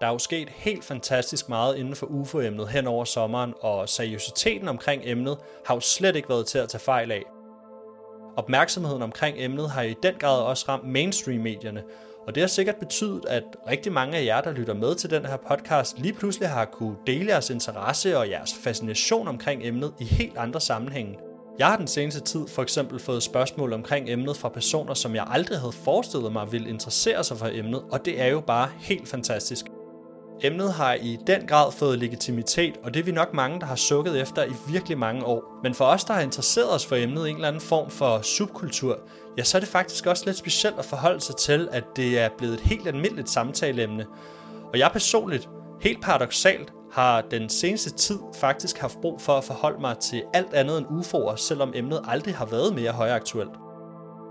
Der er jo sket helt fantastisk meget inden for UFO-emnet hen over sommeren, og seriøsiteten omkring emnet har jo slet ikke været til at tage fejl af. Opmærksomheden omkring emnet har i den grad også ramt mainstream-medierne, og det har sikkert betydet, at rigtig mange af jer, der lytter med til den her podcast, lige pludselig har kunne dele jeres interesse og jeres fascination omkring emnet i helt andre sammenhænge. Jeg har den seneste tid for eksempel fået spørgsmål omkring emnet fra personer, som jeg aldrig havde forestillet mig ville interessere sig for emnet, og det er jo bare helt fantastisk. Emnet har i den grad fået legitimitet, og det er vi nok mange, der har sukket efter i virkelig mange år. Men for os, der har interesseret os for emnet i en eller anden form for subkultur, ja, så er det faktisk også lidt specielt at forholde sig til, at det er blevet et helt almindeligt samtaleemne. Og jeg personligt, helt paradoxalt, har den seneste tid faktisk haft brug for at forholde mig til alt andet end UFO'er, selvom emnet aldrig har været mere højaktuelt.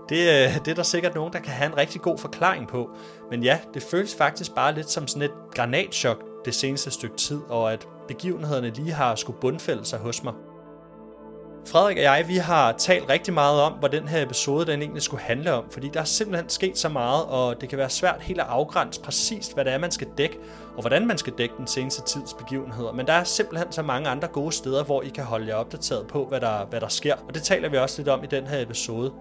Det, øh, det er der sikkert nogen, der kan have en rigtig god forklaring på. Men ja, det føles faktisk bare lidt som sådan et granatschok det seneste stykke tid, og at begivenhederne lige har skulle bundfælde sig hos mig. Frederik og jeg, vi har talt rigtig meget om, hvad den her episode den egentlig skulle handle om, fordi der er simpelthen sket så meget, og det kan være svært helt at afgrænse præcist, hvad det er, man skal dække, og hvordan man skal dække den seneste tids begivenheder. Men der er simpelthen så mange andre gode steder, hvor I kan holde jer opdateret på, hvad der, hvad der sker, og det taler vi også lidt om i den her episode.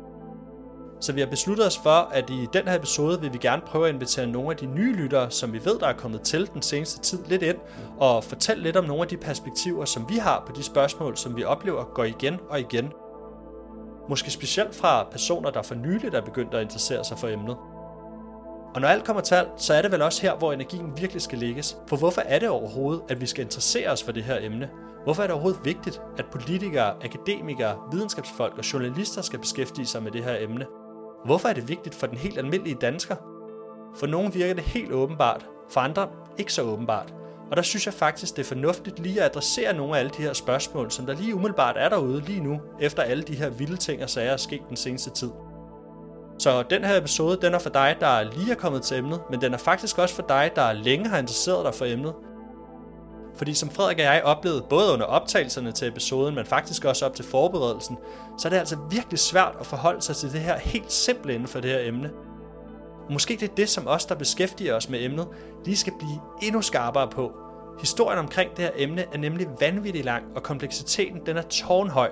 Så vi har besluttet os for, at i den her episode vil vi gerne prøve at invitere nogle af de nye lyttere, som vi ved, der er kommet til den seneste tid, lidt ind og fortælle lidt om nogle af de perspektiver, som vi har på de spørgsmål, som vi oplever går igen og igen. Måske specielt fra personer, der for nyligt er begyndt at interessere sig for emnet. Og når alt kommer til alt, så er det vel også her, hvor energien virkelig skal lægges. For hvorfor er det overhovedet, at vi skal interessere os for det her emne? Hvorfor er det overhovedet vigtigt, at politikere, akademikere, videnskabsfolk og journalister skal beskæftige sig med det her emne? Hvorfor er det vigtigt for den helt almindelige dansker? For nogle virker det helt åbenbart, for andre ikke så åbenbart. Og der synes jeg faktisk, det er fornuftigt lige at adressere nogle af alle de her spørgsmål, som der lige umiddelbart er derude lige nu, efter alle de her vilde ting og sager er sket den seneste tid. Så den her episode, den er for dig, der lige er kommet til emnet, men den er faktisk også for dig, der længe har interesseret dig for emnet, fordi som Frederik og jeg oplevede, både under optagelserne til episoden, men faktisk også op til forberedelsen, så er det altså virkelig svært at forholde sig til det her helt simple inden for det her emne. Og måske det er det, som os, der beskæftiger os med emnet, lige skal blive endnu skarpere på. Historien omkring det her emne er nemlig vanvittig lang, og kompleksiteten den er tårnhøj,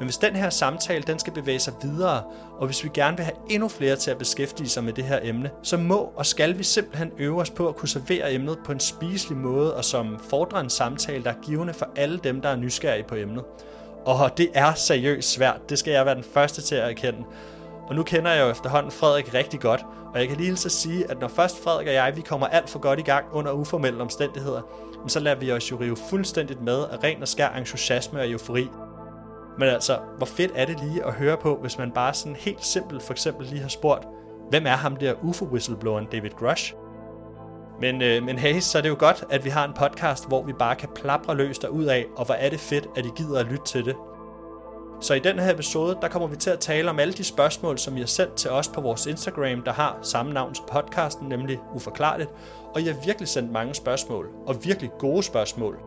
men hvis den her samtale den skal bevæge sig videre, og hvis vi gerne vil have endnu flere til at beskæftige sig med det her emne, så må og skal vi simpelthen øve os på at kunne servere emnet på en spiselig måde, og som fordrer en samtale, der er givende for alle dem, der er nysgerrige på emnet. Og det er seriøst svært, det skal jeg være den første til at erkende. Og nu kender jeg jo efterhånden Frederik rigtig godt, og jeg kan lige så sige, at når først Frederik og jeg vi kommer alt for godt i gang under uformelle omstændigheder, så lader vi os jo rive fuldstændigt med af ren og skær entusiasme og eufori. Men altså, hvor fedt er det lige at høre på, hvis man bare sådan helt simpelt for eksempel lige har spurgt, hvem er ham der UFO-whistlebloweren David Grush? Men, øh, men hey, så er det jo godt, at vi har en podcast, hvor vi bare kan plapre løs ud af, og hvor er det fedt, at I gider at lytte til det. Så i den her episode, der kommer vi til at tale om alle de spørgsmål, som I har sendt til os på vores Instagram, der har samme navn som podcasten, nemlig Uforklarligt. Og I har virkelig sendt mange spørgsmål, og virkelig gode spørgsmål.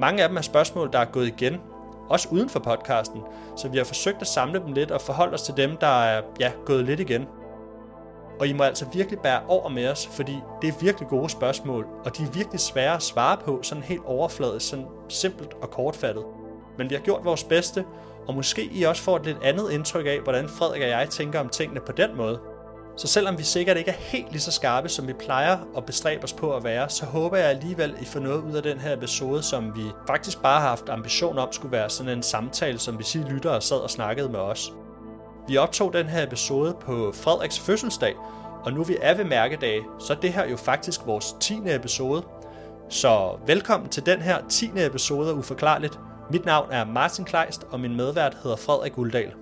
Mange af dem er spørgsmål, der er gået igen, også uden for podcasten. Så vi har forsøgt at samle dem lidt og forholde os til dem, der er ja, gået lidt igen. Og I må altså virkelig bære over med os, fordi det er virkelig gode spørgsmål, og de er virkelig svære at svare på, sådan helt overfladisk, sådan simpelt og kortfattet. Men vi har gjort vores bedste, og måske I også får et lidt andet indtryk af, hvordan Frederik og jeg tænker om tingene på den måde. Så selvom vi sikkert ikke er helt lige så skarpe, som vi plejer at bestræbe os på at være, så håber jeg alligevel, I får noget ud af den her episode, som vi faktisk bare har haft ambition om skulle være sådan en samtale, som vi siger lytter og sad og snakkede med os. Vi optog den her episode på Frederiks fødselsdag, og nu vi er ved mærkedage, så er det her jo faktisk vores 10. episode. Så velkommen til den her 10. episode af Uforklarligt. Mit navn er Martin Kleist, og min medvært hedder Frederik Uldal.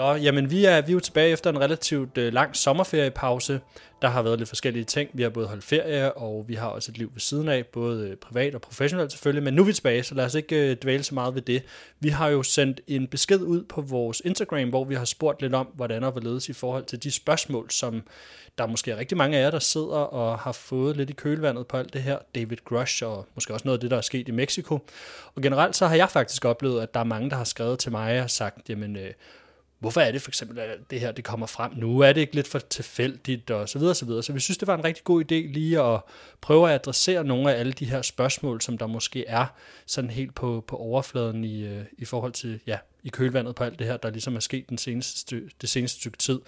Nå, jamen vi er, vi er jo tilbage efter en relativt øh, lang sommerferiepause. Der har været lidt forskellige ting. Vi har både holdt ferie, og vi har også et liv ved siden af, både øh, privat og professionelt selvfølgelig. Men nu er vi tilbage, så lad os ikke øh, dvæle så meget ved det. Vi har jo sendt en besked ud på vores Instagram, hvor vi har spurgt lidt om, hvordan og hvorledes i forhold til de spørgsmål, som der er måske rigtig mange af jer, der sidder og har fået lidt i kølvandet på alt det her. David Grush og måske også noget af det, der er sket i Mexico. Og generelt så har jeg faktisk oplevet, at der er mange, der har skrevet til mig og sagt, jamen øh, hvorfor er det for eksempel, at det her det kommer frem nu? Er det ikke lidt for tilfældigt? Og så videre, så videre. Så vi synes, det var en rigtig god idé lige at prøve at adressere nogle af alle de her spørgsmål, som der måske er sådan helt på, på overfladen i, øh, i forhold til, ja, i kølvandet på alt det her, der ligesom er sket den seneste, det seneste stykke tid.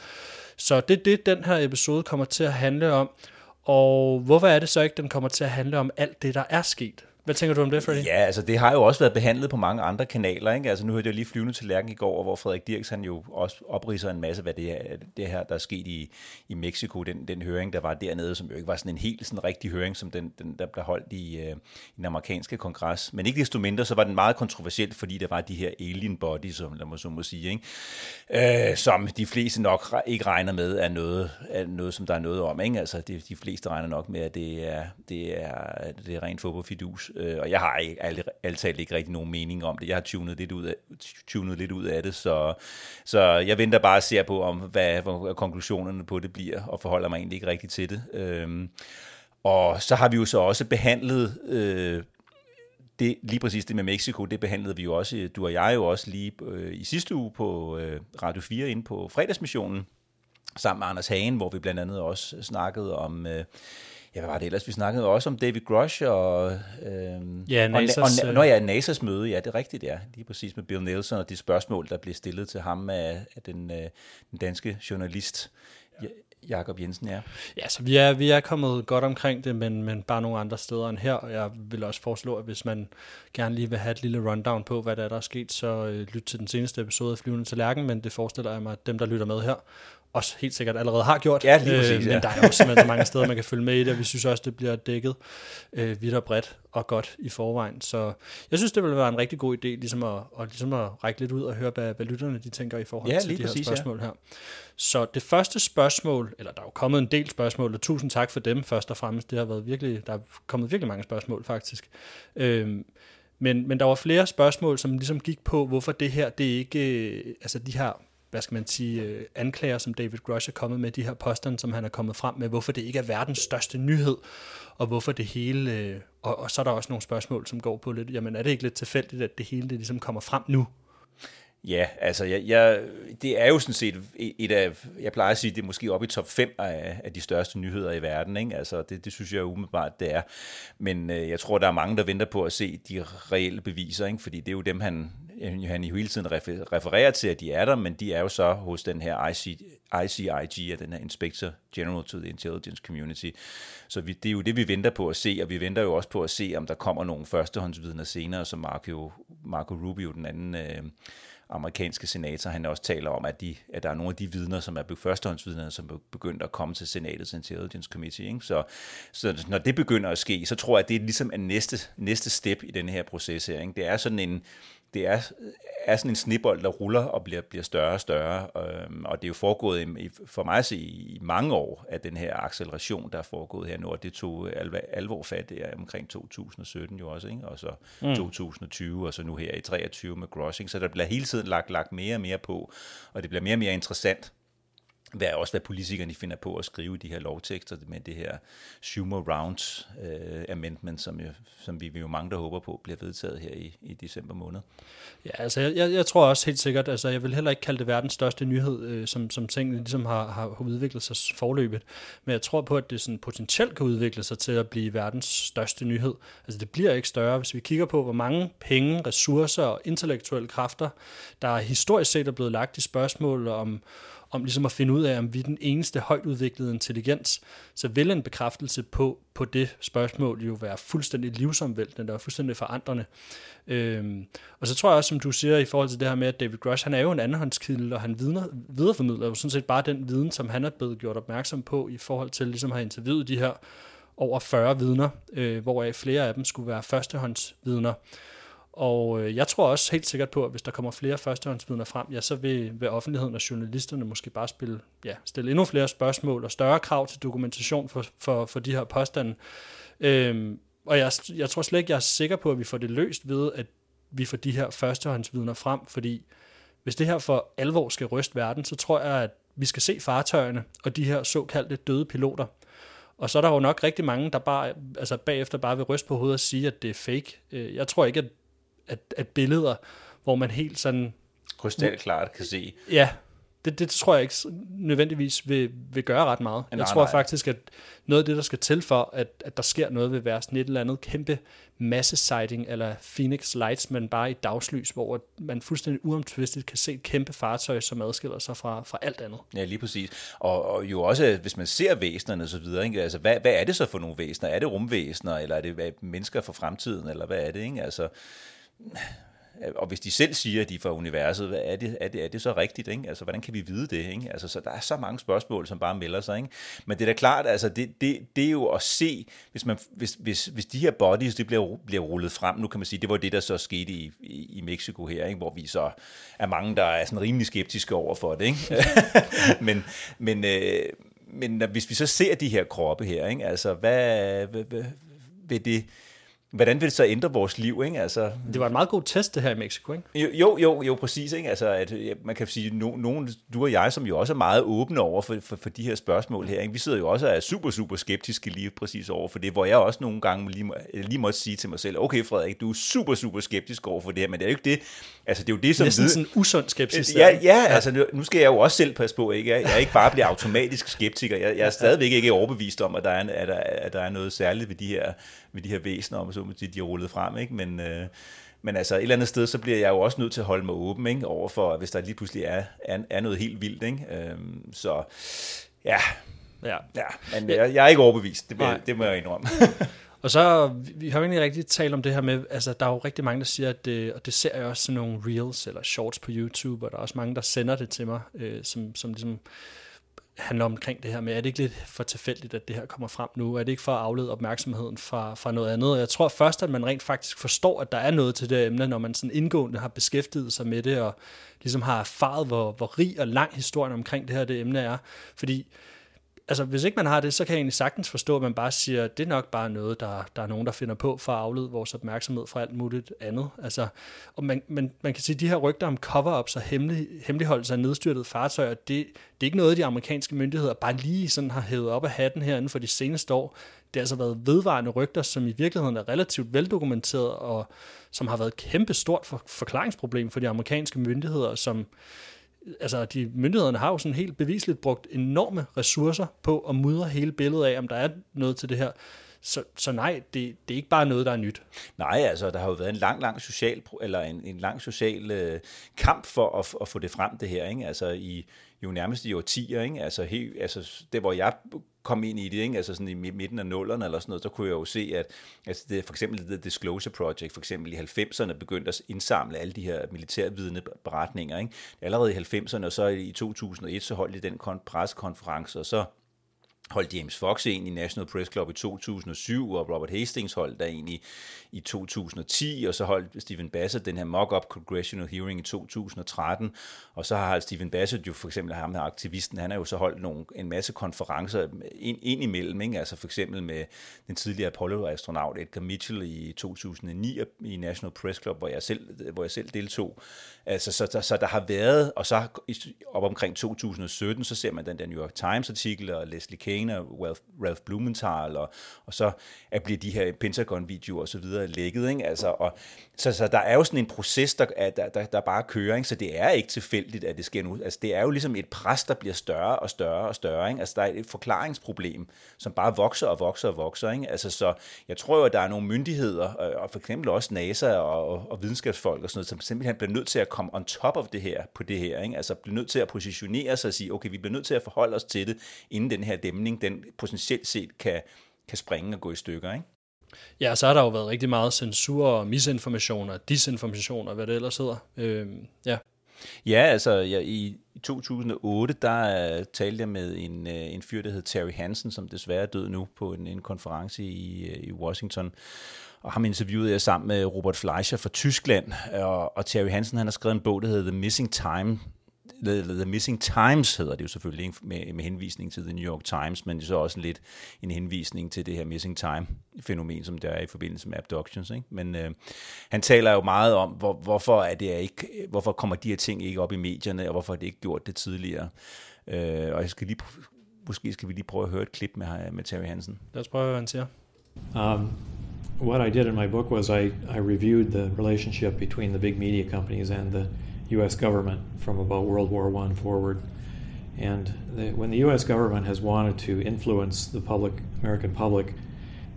Så det er det, den her episode kommer til at handle om. Og hvorfor er det så ikke, den kommer til at handle om alt det, der er sket? Hvad tænker du om det, Freddy? Ja, altså det har jo også været behandlet på mange andre kanaler. Ikke? Altså nu hørte jeg lige flyvende til Lærken i går, hvor Frederik Dirks han jo også opriser en masse, hvad det, er, det her, der er sket i, i Mexico, den, den høring, der var dernede, som jo ikke var sådan en helt sådan rigtig høring, som den, den der blev holdt i, øh, i den amerikanske kongres. Men ikke desto mindre, så var den meget kontroversiel, fordi der var de her alien bodies, som lad mig så må sige, ikke? Øh, som de fleste nok ikke regner med er noget, er noget som der er noget om. Ikke? Altså de, de fleste regner nok med, at det er, det er, det er rent fodboldfidus øh, og jeg har altid ikke rigtig nogen mening om det. Jeg har tunet lidt ud af, tunet lidt ud af det, så, så jeg venter bare og ser på, om hvad, hvad konklusionerne på det bliver, og forholder mig egentlig ikke rigtigt til det. Øhm, og så har vi jo så også behandlet øh, det, lige præcis det med Mexico, det behandlede vi jo også, du og jeg jo også lige øh, i sidste uge på øh, Radio 4 inde på fredagsmissionen, sammen med Anders Hagen, hvor vi blandt andet også snakkede om... Øh, ja, hvad var det ellers? Vi snakkede også om David Grush og... Øh, ja, NASA's, og, og, når ja, NASA's møde, ja, det er rigtigt, ja. Lige præcis med Bill Nelson og de spørgsmål, der blev stillet til ham af, af den, øh, den danske journalist, ja. Jakob Jensen, ja. Ja, så vi er, vi er kommet godt omkring det, men, men bare nogle andre steder end her. Og jeg vil også foreslå, at hvis man gerne lige vil have et lille rundown på, hvad der er, der er sket, så øh, lyt til den seneste episode af Flyvende til Lærken, men det forestiller jeg mig, at dem, der lytter med her, også helt sikkert allerede har gjort. Ja, lige præcis, øh, ja. Men der er også simpelthen så mange steder, man kan følge med i det, og vi synes også, det bliver dækket øh, vidt og bredt og godt i forvejen. Så jeg synes, det vil være en rigtig god idé, ligesom at, og ligesom at række lidt ud og høre, hvad, hvad lytterne de tænker i forhold ja, til de præcis, her spørgsmål ja. her. Så det første spørgsmål, eller der er jo kommet en del spørgsmål, og tusind tak for dem først og fremmest. Det har været virkelig, der er kommet virkelig mange spørgsmål faktisk. Øh, men, men der var flere spørgsmål, som ligesom gik på, hvorfor det her, det ikke, øh, altså de her hvad skal man sige, øh, anklager, som David Grush er kommet med, de her påstande, som han er kommet frem med, hvorfor det ikke er verdens største nyhed, og hvorfor det hele, øh, og, og så er der også nogle spørgsmål, som går på lidt, jamen er det ikke lidt tilfældigt, at det hele det ligesom kommer frem nu? Ja, altså jeg, jeg, det er jo sådan set e, et af, jeg plejer at sige, det er måske oppe i top 5 af, af de største nyheder i verden. Ikke? Altså det, det synes jeg umiddelbart, det er. Men øh, jeg tror, der er mange, der venter på at se de reelle beviser, ikke? fordi det er jo dem, han, han jo hele tiden refererer til, at de er der, men de er jo så hos den her IC, ICIG, den her Inspector General to the Intelligence Community. Så vi, det er jo det, vi venter på at se, og vi venter jo også på at se, om der kommer nogle førstehåndsvidner senere, som Marco, Marco Rubio, den anden øh, amerikanske senator, han også taler om, at, de, at der er nogle af de vidner, som er førstehåndsvidner, som er begyndt at komme til senatets Intelligence Committee. Ikke? Så, så når det begynder at ske, så tror jeg, at det er ligesom er næste, næste step i den her proces her. Ikke? Det er sådan en, det er, er sådan en snibbold, der ruller og bliver, bliver større og større. Øhm, og det er jo foregået i, for mig at se i mange år, at den her acceleration, der er foregået her nu, og det tog alvor, alvor fat det er omkring 2017 jo også, ikke? og så mm. 2020, og så nu her i 23 med Grossing. Så der bliver hele tiden lagt, lagt mere og mere på, og det bliver mere og mere interessant hvad er også, hvad politikerne finder på at skrive i de her lovtekster med det her Schumer Rounds øh, Amendment, som, jo, som vi, vi jo mange, der håber på, bliver vedtaget her i, i december måned. Ja, altså jeg, jeg tror også helt sikkert, altså jeg vil heller ikke kalde det verdens største nyhed, øh, som, som tingene ligesom har, har udviklet sig forløbet, men jeg tror på, at det sådan potentielt kan udvikle sig til at blive verdens største nyhed. Altså det bliver ikke større, hvis vi kigger på, hvor mange penge, ressourcer og intellektuelle kræfter, der historisk set er blevet lagt i spørgsmål om, om ligesom at finde ud af, om vi er den eneste højt udviklede intelligens, så vil en bekræftelse på, på det spørgsmål jo være fuldstændig livsomvæltende og fuldstændig forandrende. Øhm, og så tror jeg også, som du siger i forhold til det her med, at David Grush, han er jo en andenhåndskilde, og han vidner, videreformidler jo sådan set bare den viden, som han er blevet gjort opmærksom på i forhold til ligesom at have interviewet de her over 40 vidner, øh, hvoraf flere af dem skulle være førstehåndsvidner. Og øh, jeg tror også helt sikkert på, at hvis der kommer flere førstehåndsvidner frem, ja, så vil, vil offentligheden og journalisterne måske bare spille, ja, stille endnu flere spørgsmål og større krav til dokumentation for, for, for de her påstande. Øhm, og jeg, jeg tror slet ikke, jeg er sikker på, at vi får det løst ved, at vi får de her førstehåndsvidner frem, fordi hvis det her for alvor skal ryste verden, så tror jeg, at vi skal se fartøjerne og de her såkaldte døde piloter. Og så er der jo nok rigtig mange, der bare, altså bagefter bare vil ryste på hovedet og sige, at det er fake. Øh, jeg tror ikke, at, at, at billeder, hvor man helt sådan... Krystalklart kan se. Ja, det, det tror jeg ikke nødvendigvis vil, vil gøre ret meget. Nej, jeg tror nej. faktisk, at noget af det, der skal til for, at, at der sker noget, vil være sådan et eller andet kæmpe masse-sighting, eller Phoenix Lights, men bare i dagslys, hvor man fuldstændig uomtvistet kan se et kæmpe fartøj, som adskiller sig fra, fra alt andet. Ja, lige præcis. Og, og jo også, hvis man ser væsenerne og så videre, ikke? Altså, hvad, hvad er det så for nogle væsener? Er det rumvæsener, eller er det mennesker for fremtiden, eller hvad er det? Ikke? Altså, og hvis de selv siger, at de er fra universet, hvad er det, er det, er det så rigtigt? Ikke? Altså, hvordan kan vi vide det? Ikke? Altså, så der er så mange spørgsmål, som bare melder sig. Ikke? Men det er da klart, altså, det, det, det er jo at se, hvis, man, hvis, hvis, hvis de her bodies det bliver, bliver rullet frem, nu kan man sige, det var det, der så skete i, i, i Mexico her, ikke? hvor vi så er mange, der er sådan rimelig skeptiske over for det. Ikke? men, men, øh, men øh, hvis vi så ser de her kroppe her, ikke? altså, hvad, hvad, hvad vil det hvordan vil det så ændre vores liv? Ikke? Altså, det var en meget god test, det her i Mexico, ikke? Jo, jo, jo, jo præcis. Ikke? Altså, at, man kan sige, no, nogen, du og jeg, som jo også er meget åbne over for, for, for de her spørgsmål her, ikke? vi sidder jo også og er super, super skeptiske lige præcis over for det, hvor jeg også nogle gange lige, må, lige måtte sige til mig selv, okay Frederik, du er super, super skeptisk over for det her, men det er jo ikke det. Altså, det er jo det, som... Næsten sådan en usund skepsis. Ja, ja, ja, altså nu skal jeg jo også selv passe på, ikke? Jeg, jeg ikke bare bliver automatisk skeptiker. Jeg, jeg er stadigvæk ikke overbevist om, at der er, at der, at der er noget særligt ved de her, ved de her væsener, om så de er rullet frem, ikke? Men, øh, men altså et eller andet sted, så bliver jeg jo også nødt til at holde mig åben, ikke? Overfor, hvis der lige pludselig er, er, er noget helt vildt, ikke? Øhm, så ja, ja. ja. men jeg, jeg er ikke overbevist, det, bliver, det må jeg indrømme. Og så, vi har jo egentlig rigtig talt om det her med, altså der er jo rigtig mange, der siger, at det, og det ser jeg også sådan nogle reels eller shorts på YouTube, og der er også mange, der sender det til mig, øh, som, som ligesom handler omkring det her med, er det ikke lidt for tilfældigt, at det her kommer frem nu? Er det ikke for at aflede opmærksomheden fra, fra noget andet? Og jeg tror først, at man rent faktisk forstår, at der er noget til det emne, når man sådan indgående har beskæftiget sig med det, og ligesom har erfaret, hvor, hvor rig og lang historien omkring det her det emne er. Fordi altså, hvis ikke man har det, så kan jeg egentlig sagtens forstå, at man bare siger, at det er nok bare noget, der, der er nogen, der finder på for at aflede vores opmærksomhed fra alt muligt andet. Altså, og man, man, man kan sige, at de her rygter om cover-ups og hemmelig, hemmeligholdelse af nedstyrtede fartøjer, det, det er ikke noget, de amerikanske myndigheder bare lige sådan har hævet op af hatten her inden for de seneste år. Det har altså været vedvarende rygter, som i virkeligheden er relativt veldokumenteret, og som har været et kæmpe stort for, forklaringsproblem for de amerikanske myndigheder, som altså de myndighederne har jo sådan helt bevisligt brugt enorme ressourcer på at mudre hele billedet af, om der er noget til det her. Så, så nej, det, det er ikke bare noget, der er nyt. Nej, altså der har jo været en lang, lang social, eller en, en lang social øh, kamp for at, at få det frem, det her. Ikke? Altså i jo nærmest i årtier. Ikke? Altså, helt, altså det, hvor jeg kom ind i det, ikke? altså sådan i midten af nullerne eller sådan noget, så kunne jeg jo se, at altså det, for eksempel The Disclosure Project, for eksempel i 90'erne begyndte at indsamle alle de her militærvidende beretninger. Ikke? Allerede i 90'erne, og så i 2001, så holdt de den pressekonference, og så holdt James Fox ind i National Press Club i 2007, og Robert Hastings holdt der egentlig i, i 2010, og så holdt Stephen Bassett den her mock-up congressional hearing i 2013, og så har Stephen Bassett jo for eksempel ham her aktivisten, han har jo så holdt nogle, en masse konferencer ind, ind imellem, ikke? altså for eksempel med den tidligere Apollo-astronaut Edgar Mitchell i 2009 i National Press Club, hvor jeg selv, hvor jeg selv deltog. Altså, så, så, så der har været, og så op omkring 2017, så ser man den der New York Times artikel, og Leslie King Kane og Ralph, Ralph Blumenthal, og, og så at bliver de her Pentagon-videoer og så videre lækket. Ikke? Altså, og, så, så der er jo sådan en proces, der, der, der, der bare kører, ikke? så det er ikke tilfældigt, at det sker nu. Altså, det er jo ligesom et pres, der bliver større og større og større. Ikke? Altså, der er et forklaringsproblem, som bare vokser og vokser og vokser. Ikke? Altså, så jeg tror jo, at der er nogle myndigheder, og for eksempel også NASA og, og, og videnskabsfolk og sådan noget, som simpelthen bliver nødt til at komme on top of det her, på det her. Ikke? Altså bliver nødt til at positionere sig og sige, okay, vi bliver nødt til at forholde os til det, inden den her dæmning, den potentielt set kan, kan springe og gå i stykker. Ikke? Ja, så har der jo været rigtig meget censur og misinformation og disinformation og hvad det ellers hedder. Øhm, ja. Ja, altså ja, i, i 2008, der uh, talte jeg med en, uh, en fyr, der hed Terry Hansen, som desværre er død nu på en, en konference i, uh, i Washington. Og ham interviewede jeg sammen med Robert Fleischer fra Tyskland, og, og Terry Hansen han har skrevet en bog, der hedder The Missing Time, The, The Missing Times hedder det jo selvfølgelig, ikke? Med, med henvisning til The New York Times, men det er så også lidt en henvisning til det her Missing Time-fænomen, som der er i forbindelse med abductions. Ikke? Men øh, han taler jo meget om, hvor, hvorfor, er det ikke, hvorfor kommer de her ting ikke op i medierne, og hvorfor har det ikke gjort det tidligere. Øh, og jeg skal lige, måske skal vi lige prøve at høre et klip med, med Terry Hansen. Lad os prøve, hvad han siger. Um, what I did in my book was I, I reviewed the relationship between the big media companies and the U.S. government from about World War I forward. And the, when the U.S. government has wanted to influence the public, American public,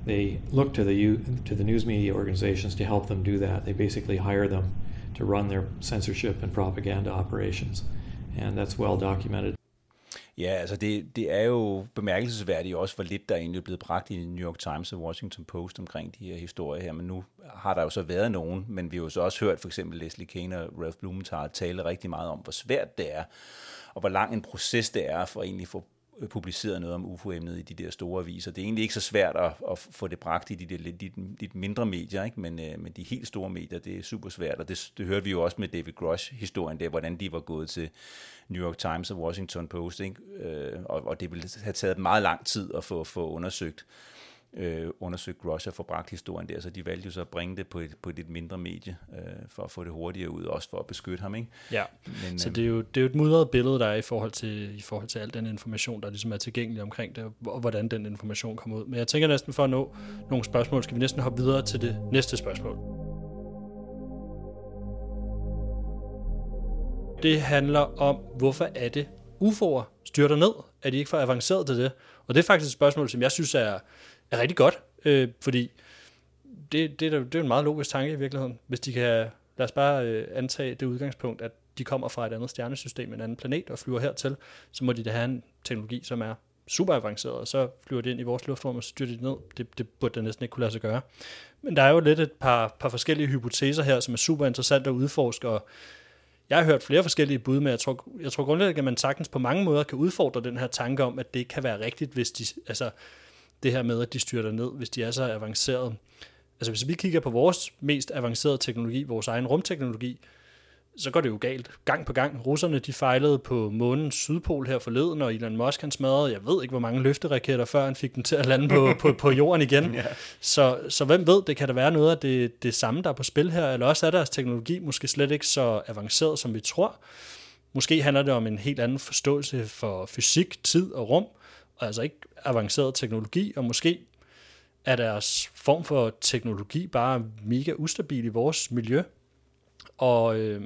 they look to the to the news media organizations to help them do that. They basically hire them to run their censorship and propaganda operations, and that's well documented. Ja, altså det, det er jo bemærkelsesværdigt også, hvor lidt der egentlig er blevet bragt i New York Times og Washington Post omkring de her historier her, men nu har der jo så været nogen, men vi har jo så også hørt for eksempel Leslie Kane og Ralph Blumenthal tale rigtig meget om, hvor svært det er, og hvor lang en proces det er for egentlig at få Øh, publiceret noget om UFO-emnet i de der store aviser. Det er egentlig ikke så svært at, at få det bragt i de der lidt, de, de mindre medier, ikke? Men, øh, men de helt store medier, det er super svært, og det, det hørte vi jo også med David Grush-historien der, hvordan de var gået til New York Times og Washington Post, ikke? Øh, og, og det ville have taget meget lang tid at få, få undersøgt øh, undersøgt Grush og få bragt historien der, så de valgte jo så at bringe det på et, på et lidt mindre medie, øh, for at få det hurtigere ud, også for at beskytte ham. Ikke? Ja, Men, så det er, jo, det er jo et mudret billede, der er i forhold, til, i forhold til al den information, der ligesom er tilgængelig omkring det, og hvordan den information kommer ud. Men jeg tænker næsten for at nå nogle spørgsmål, skal vi næsten hoppe videre til det næste spørgsmål. Det handler om, hvorfor er det UFO'er styrter ned? Er de ikke for avanceret til det? Og det er faktisk et spørgsmål, som jeg synes er, er rigtig godt, øh, fordi det, det, er, det er en meget logisk tanke i virkeligheden. Hvis de kan, lad os bare øh, antage det udgangspunkt, at de kommer fra et andet stjernesystem, en anden planet og flyver hertil, så må de da have en teknologi, som er super avanceret, og så flyver det ind i vores luftrum, og så styrer de ned. Det, det burde da næsten ikke kunne lade sig gøre. Men der er jo lidt et par, par forskellige hypoteser her, som er super interessant at udforske, og jeg har hørt flere forskellige bud, men jeg tror, jeg tror grundlæggende, at man sagtens på mange måder kan udfordre den her tanke om, at det ikke kan være rigtigt, hvis de, altså, det her med, at de styrter ned, hvis de er så avancerede. Altså hvis vi kigger på vores mest avancerede teknologi, vores egen rumteknologi, så går det jo galt. Gang på gang. Russerne de fejlede på månens sydpol her forleden, og Elon Musk han smadrede, jeg ved ikke hvor mange løfteraketter, før han fik dem til at lande på, på, på jorden igen. ja. så, så hvem ved, det kan der være noget af det, det samme, der er på spil her, eller også er deres teknologi måske slet ikke så avanceret, som vi tror. Måske handler det om en helt anden forståelse for fysik, tid og rum, og altså ikke avanceret teknologi, og måske er deres form for teknologi bare mega ustabil i vores miljø. Og øh,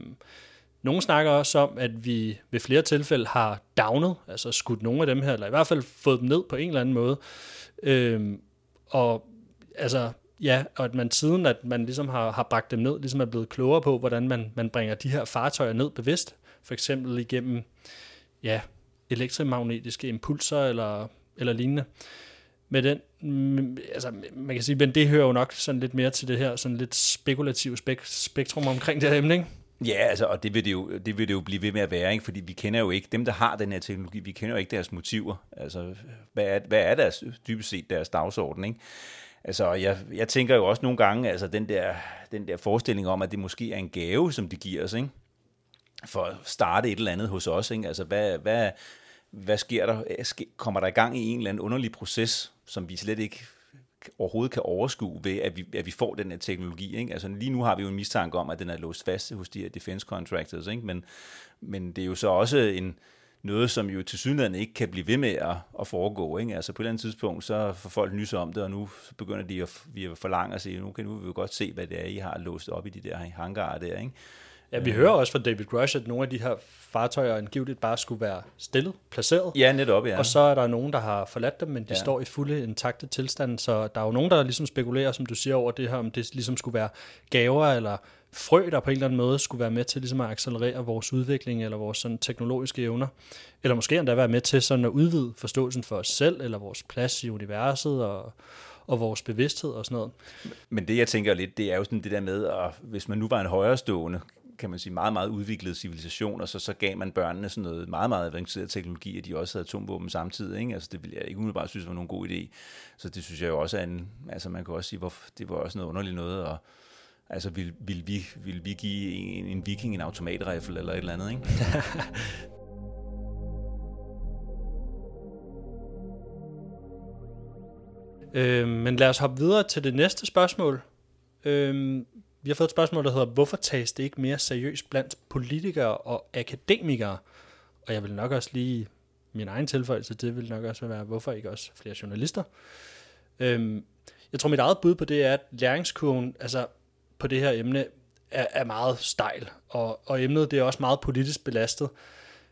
nogle snakker også om, at vi ved flere tilfælde har downet, altså skudt nogle af dem her, eller i hvert fald fået dem ned på en eller anden måde. Øh, og altså, ja, og at man siden, at man ligesom har, har bragt dem ned, ligesom er blevet klogere på, hvordan man, man bringer de her fartøjer ned bevidst, for eksempel igennem, ja, elektromagnetiske impulser eller, eller lignende. Med den, altså, man kan sige, men det hører jo nok sådan lidt mere til det her sådan lidt spekulative spek- spektrum omkring det her emne, ikke? Ja, altså, og det vil det, jo, det vil det jo blive ved med at være, ikke? fordi vi kender jo ikke, dem der har den her teknologi, vi kender jo ikke deres motiver. Altså, hvad er, hvad er deres, dybest set deres dagsorden, ikke? Altså, jeg, jeg tænker jo også nogle gange, altså den der, den der forestilling om, at det måske er en gave, som de giver os, ikke? for at starte et eller andet hos os. Ikke? Altså, hvad, hvad, hvad sker der? Øh, kommer der i gang i en eller anden underlig proces, som vi slet ikke overhovedet kan overskue ved, at vi, at vi får den her teknologi. Ikke? Altså lige nu har vi jo en mistanke om, at den er låst fast hos de her defense contractors, ikke? Men, men det er jo så også en, noget, som jo til synligheden ikke kan blive ved med at, at foregå. Ikke? Altså på et eller andet tidspunkt, så får folk nys om det, og nu begynder de at, vi at forlange at sige, nu kan nu vil vi godt se, hvad det er, I har låst op i de der hangarer der. Ikke? Ja, vi hører også fra David Rush, at nogle af de her fartøjer angiveligt bare skulle være stillet, placeret. Ja, netop, ja. Og så er der nogen, der har forladt dem, men de ja. står i fulde intakte tilstand. Så der er jo nogen, der ligesom spekulerer, som du siger, over det her, om det ligesom skulle være gaver eller frø, der på en eller anden måde skulle være med til ligesom at accelerere vores udvikling eller vores sådan teknologiske evner. Eller måske endda være med til sådan at udvide forståelsen for os selv eller vores plads i universet og, og vores bevidsthed og sådan noget. Men det, jeg tænker lidt, det er jo sådan det der med, at hvis man nu var en højrestående, kan man sige, meget, meget udviklede civilisation, og så, så gav man børnene sådan noget meget, meget avanceret teknologi, at de også havde atomvåben samtidig. Ikke? Altså, det ville jeg ikke umiddelbart synes var nogen god idé. Så det synes jeg jo også er en, altså man kan også sige, hvor, det var også noget underligt noget, og altså vil, vil, vi, vil vi give en, en viking en automatrifle eller et eller andet, ikke? øh, men lad os hoppe videre til det næste spørgsmål. Øh, vi har fået et spørgsmål, der hedder, hvorfor tages det ikke mere seriøst blandt politikere og akademikere? Og jeg vil nok også lige, min egen tilføjelse, det vil nok også være, hvorfor ikke også flere journalister? Øhm, jeg tror, mit eget bud på det er, at læringskurven altså, på det her emne er, er meget stejl, og, og emnet det er også meget politisk belastet.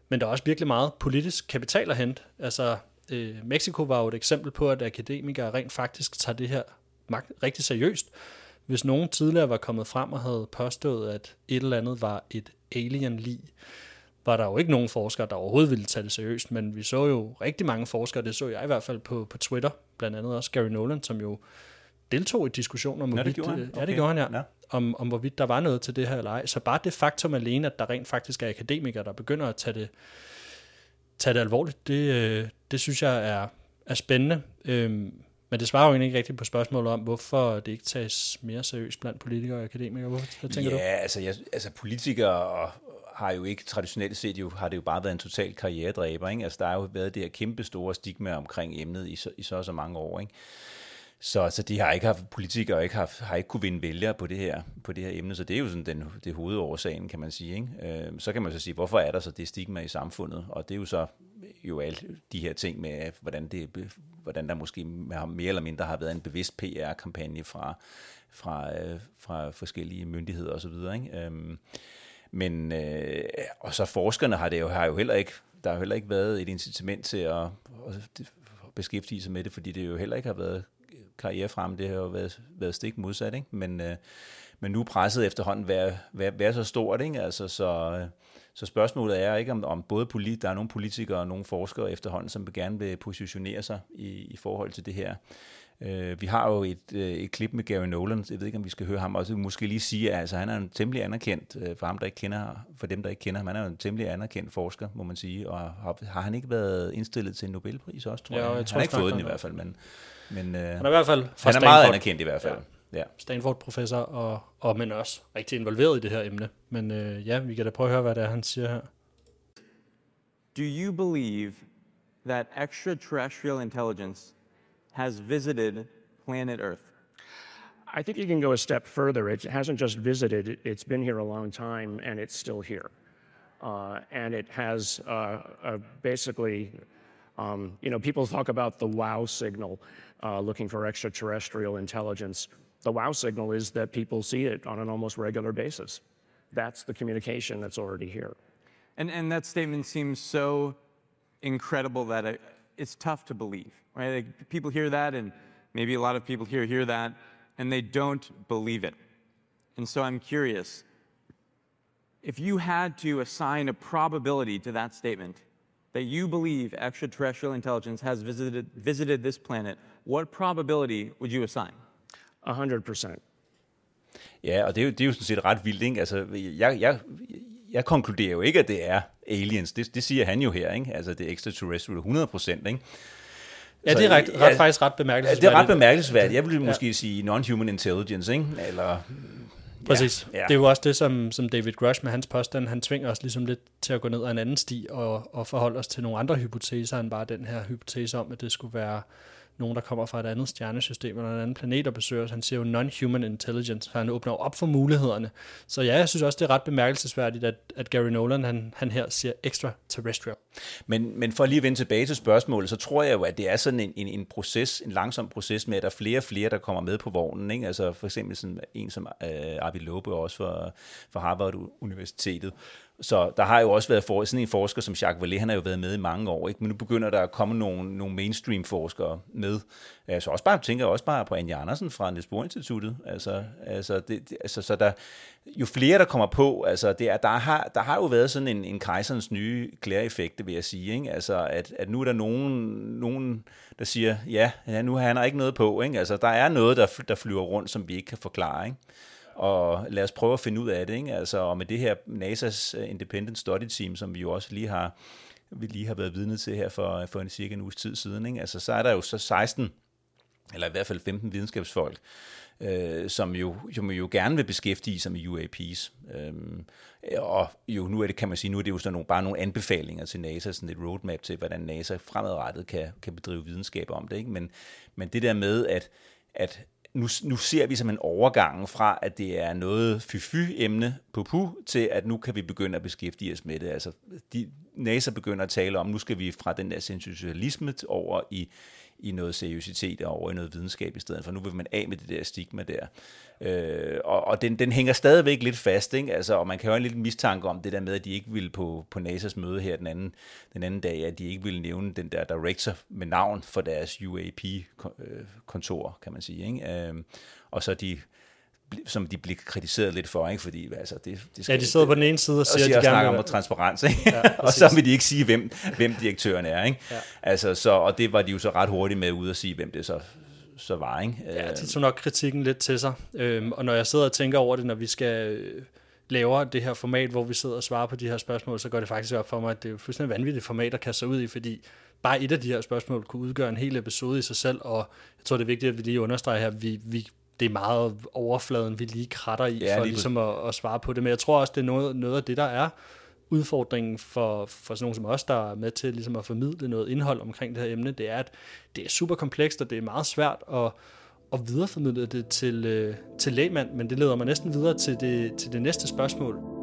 Men der er også virkelig meget politisk kapital at hente. Altså, øh, Mexico var jo et eksempel på, at akademikere rent faktisk tager det her magt rigtig seriøst. Hvis nogen tidligere var kommet frem og havde påstået, at et eller andet var et alien-lig, var der jo ikke nogen forskere, der overhovedet ville tage det seriøst, men vi så jo rigtig mange forskere, det så jeg i hvert fald på, på Twitter, blandt andet også Gary Nolan, som jo deltog i diskussioner om, ja, det gjorde han. Okay. Ja, det gjorde han, ja. ja. Om, om hvorvidt der var noget til det her eller ej. Så bare det faktum alene, at der rent faktisk er akademikere, der begynder at tage det, tage det alvorligt, det, øh, det synes jeg er, er spændende. Øhm, men det svarer jo egentlig ikke rigtigt på spørgsmålet om, hvorfor det ikke tages mere seriøst blandt politikere og akademikere. Hvorfor, hvad tænker ja, du? Ja, altså, jeg, altså politikere har jo ikke traditionelt set, jo, har det jo bare været en total karrieredræber. Ikke? Altså, der har jo været det her kæmpe store stigma omkring emnet i så, i så og så mange år. Ikke? Så, så de har ikke haft politikere, ikke haft, har ikke kunne vinde vælgere på det her, på det her emne, så det er jo sådan den, det hovedårsagen, kan man sige. Ikke? Øh, så kan man så sige, hvorfor er der så det stigma i samfundet? Og det er jo så jo alle de her ting med, hvordan, det, hvordan der måske mere eller mindre har været en bevidst PR-kampagne fra, fra, øh, fra forskellige myndigheder osv. Ikke? Øhm, men, øh, og så forskerne har det jo, har jo heller ikke, der har jo heller ikke været et incitament til at, at beskæftige sig med det, fordi det jo heller ikke har været karriere frem, det har jo været, været stik modsat, ikke? Men, øh, men nu er presset efterhånden være, være, være så stort, ikke? Altså, så, øh, så spørgsmålet er ikke, om, om både polit, der er nogle politikere og nogle forskere efterhånden, som gerne vil positionere sig i, i forhold til det her. Øh, vi har jo et, øh, et klip med Gary Nolan, jeg ved ikke, om vi skal høre ham også, måske lige sige, at altså, han er en temmelig anerkendt, øh, for, ham, der ikke kender, for dem, der ikke kender ham, han er en temmelig anerkendt forsker, må man sige, og har, har han ikke været indstillet til en Nobelpris også, tror ja, jeg? jeg han tror, har ikke fået den i hvert fald, men, men øh, han er i hvert fald han er meget anerkendt i hvert fald. Ja. Ja. Stanford-professor, og, og men også rigtig involveret i det her emne. Men øh, ja, vi kan da prøve at høre, hvad det er, han siger her. Do you believe that extraterrestrial intelligence has visited planet Earth? I think you can go a step further. It hasn't just visited, it's been here a long time and it's still here. Uh, and it has uh, uh, basically, um, you know, people talk about the wow signal uh, looking for extraterrestrial intelligence. The wow signal is that people see it on an almost regular basis. That's the communication that's already here. And, and that statement seems so incredible that it, it's tough to believe, right? Like, people hear that, and maybe a lot of people here hear that, and they don't believe it. And so I'm curious if you had to assign a probability to that statement that you believe extraterrestrial intelligence has visited, visited this planet, what probability would you assign? 100%. Ja, og det er jo, det er jo sådan set ret vildt, ikke? Altså, jeg, jeg, jeg konkluderer jo ikke, at det er aliens. Det, det siger han jo her, ikke? Altså, det er extraterrestrial 100 procent, ikke? Ja, det er ret, ret, ja, faktisk ret bemærkelsesværdigt. Ja, det er ret bemærkelsesværdigt. Jeg ville måske ja. sige non-human intelligence, ikke? Eller... Præcis. Ja, ja. Det er jo også det, som, som David Grush med hans påstand, han tvinger os ligesom lidt til at gå ned ad en anden sti og, og forholde os til nogle andre hypoteser, end bare den her hypotese om, at det skulle være nogen, der kommer fra et andet stjernesystem eller en anden planet og besøger os. Han siger jo non-human intelligence, så han åbner op for mulighederne. Så ja, jeg synes også, det er ret bemærkelsesværdigt, at, at Gary Nolan han, han her siger extraterrestrial. Men, men for lige at vende tilbage til spørgsmålet, så tror jeg jo, at det er sådan en, en, en proces, en langsom proces med, at der er flere og flere, der kommer med på vognen. Ikke? Altså for eksempel sådan en som øh, Arvid Lobe, også for, for Harvard Universitetet, så der har jo også været for, sådan en forsker som Jacques Vallée, han har jo været med i mange år, ikke? men nu begynder der at komme nogle, nogle mainstream-forskere med. Altså også bare, tænker også bare på Anja Andersen fra Niels Bohr Instituttet. Altså, altså, det, det, altså, så der, jo flere der kommer på, altså det er, der, har, der har jo været sådan en, en kejserens nye klæreffekt, vil jeg sige. Ikke? Altså, at, at nu er der nogen, nogen der siger, ja, ja nu har han ikke noget på. Ikke? Altså, der er noget, der, der flyver rundt, som vi ikke kan forklare. Ikke? Og lad os prøve at finde ud af det. Ikke? Altså, og med det her NASA's øh, Independent Study Team, som vi jo også lige har, vi lige har været vidne til her for, for en cirka en uges tid siden, ikke? Altså, så er der jo så 16, eller i hvert fald 15 videnskabsfolk, øh, som jo, jo, jo gerne vil beskæftige sig med UAPs. Øhm, og jo, nu er det, kan man sige, nu er det jo sådan nogle, bare nogle anbefalinger til NASA, sådan et roadmap til, hvordan NASA fremadrettet kan, kan bedrive videnskab om det. Ikke? Men, men det der med, at, at nu, nu ser vi som en overgang fra, at det er noget fyfy-emne på pu, til at nu kan vi begynde at beskæftige os med det. Altså, de, NASA begynder at tale om, nu skal vi fra den der sensationalisme over i, i noget seriøsitet og over i noget videnskab i stedet for. Nu vil man af med det der stigma der. Øh, og og den, den hænger stadigvæk lidt fast, ikke? Altså, og man kan jo have en lille mistanke om det der med, at de ikke ville på, på NASA's møde her den anden, den anden dag, at de ikke ville nævne den der director med navn for deres UAP-kontor, øh, kan man sige. Ikke? Øh, og så de som de bliver kritiseret lidt for, ikke? fordi altså, det, det skal, ja, de sidder på den ene side og siger, og siger, at de gerne vil... om transparens, ikke? Ja, og så vil de ikke sige, hvem, hvem direktøren er. Ikke? Ja. Altså, så, og det var de jo så ret hurtigt med ud at sige, hvem det så så var. Ikke? Ja, de tog nok kritikken lidt til sig. Øhm, og når jeg sidder og tænker over det, når vi skal øh, lave det her format, hvor vi sidder og svarer på de her spørgsmål, så går det faktisk op for mig, at det er jo fuldstændig vanvittigt format at kaste sig ud i, fordi bare et af de her spørgsmål kunne udgøre en hel episode i sig selv, og jeg tror, det er vigtigt, at vi lige understreger her, vi, vi det er meget overfladen, vi lige kratter i, ja, for ligesom at, at svare på det. Men jeg tror også, det er noget, noget af det, der er udfordringen for, for sådan nogen som os, der er med til ligesom at formidle noget indhold omkring det her emne, det er, at det er super komplekst, og det er meget svært at, at videreformidle det til, øh, til lægmand, men det leder mig næsten videre til det, til det næste spørgsmål.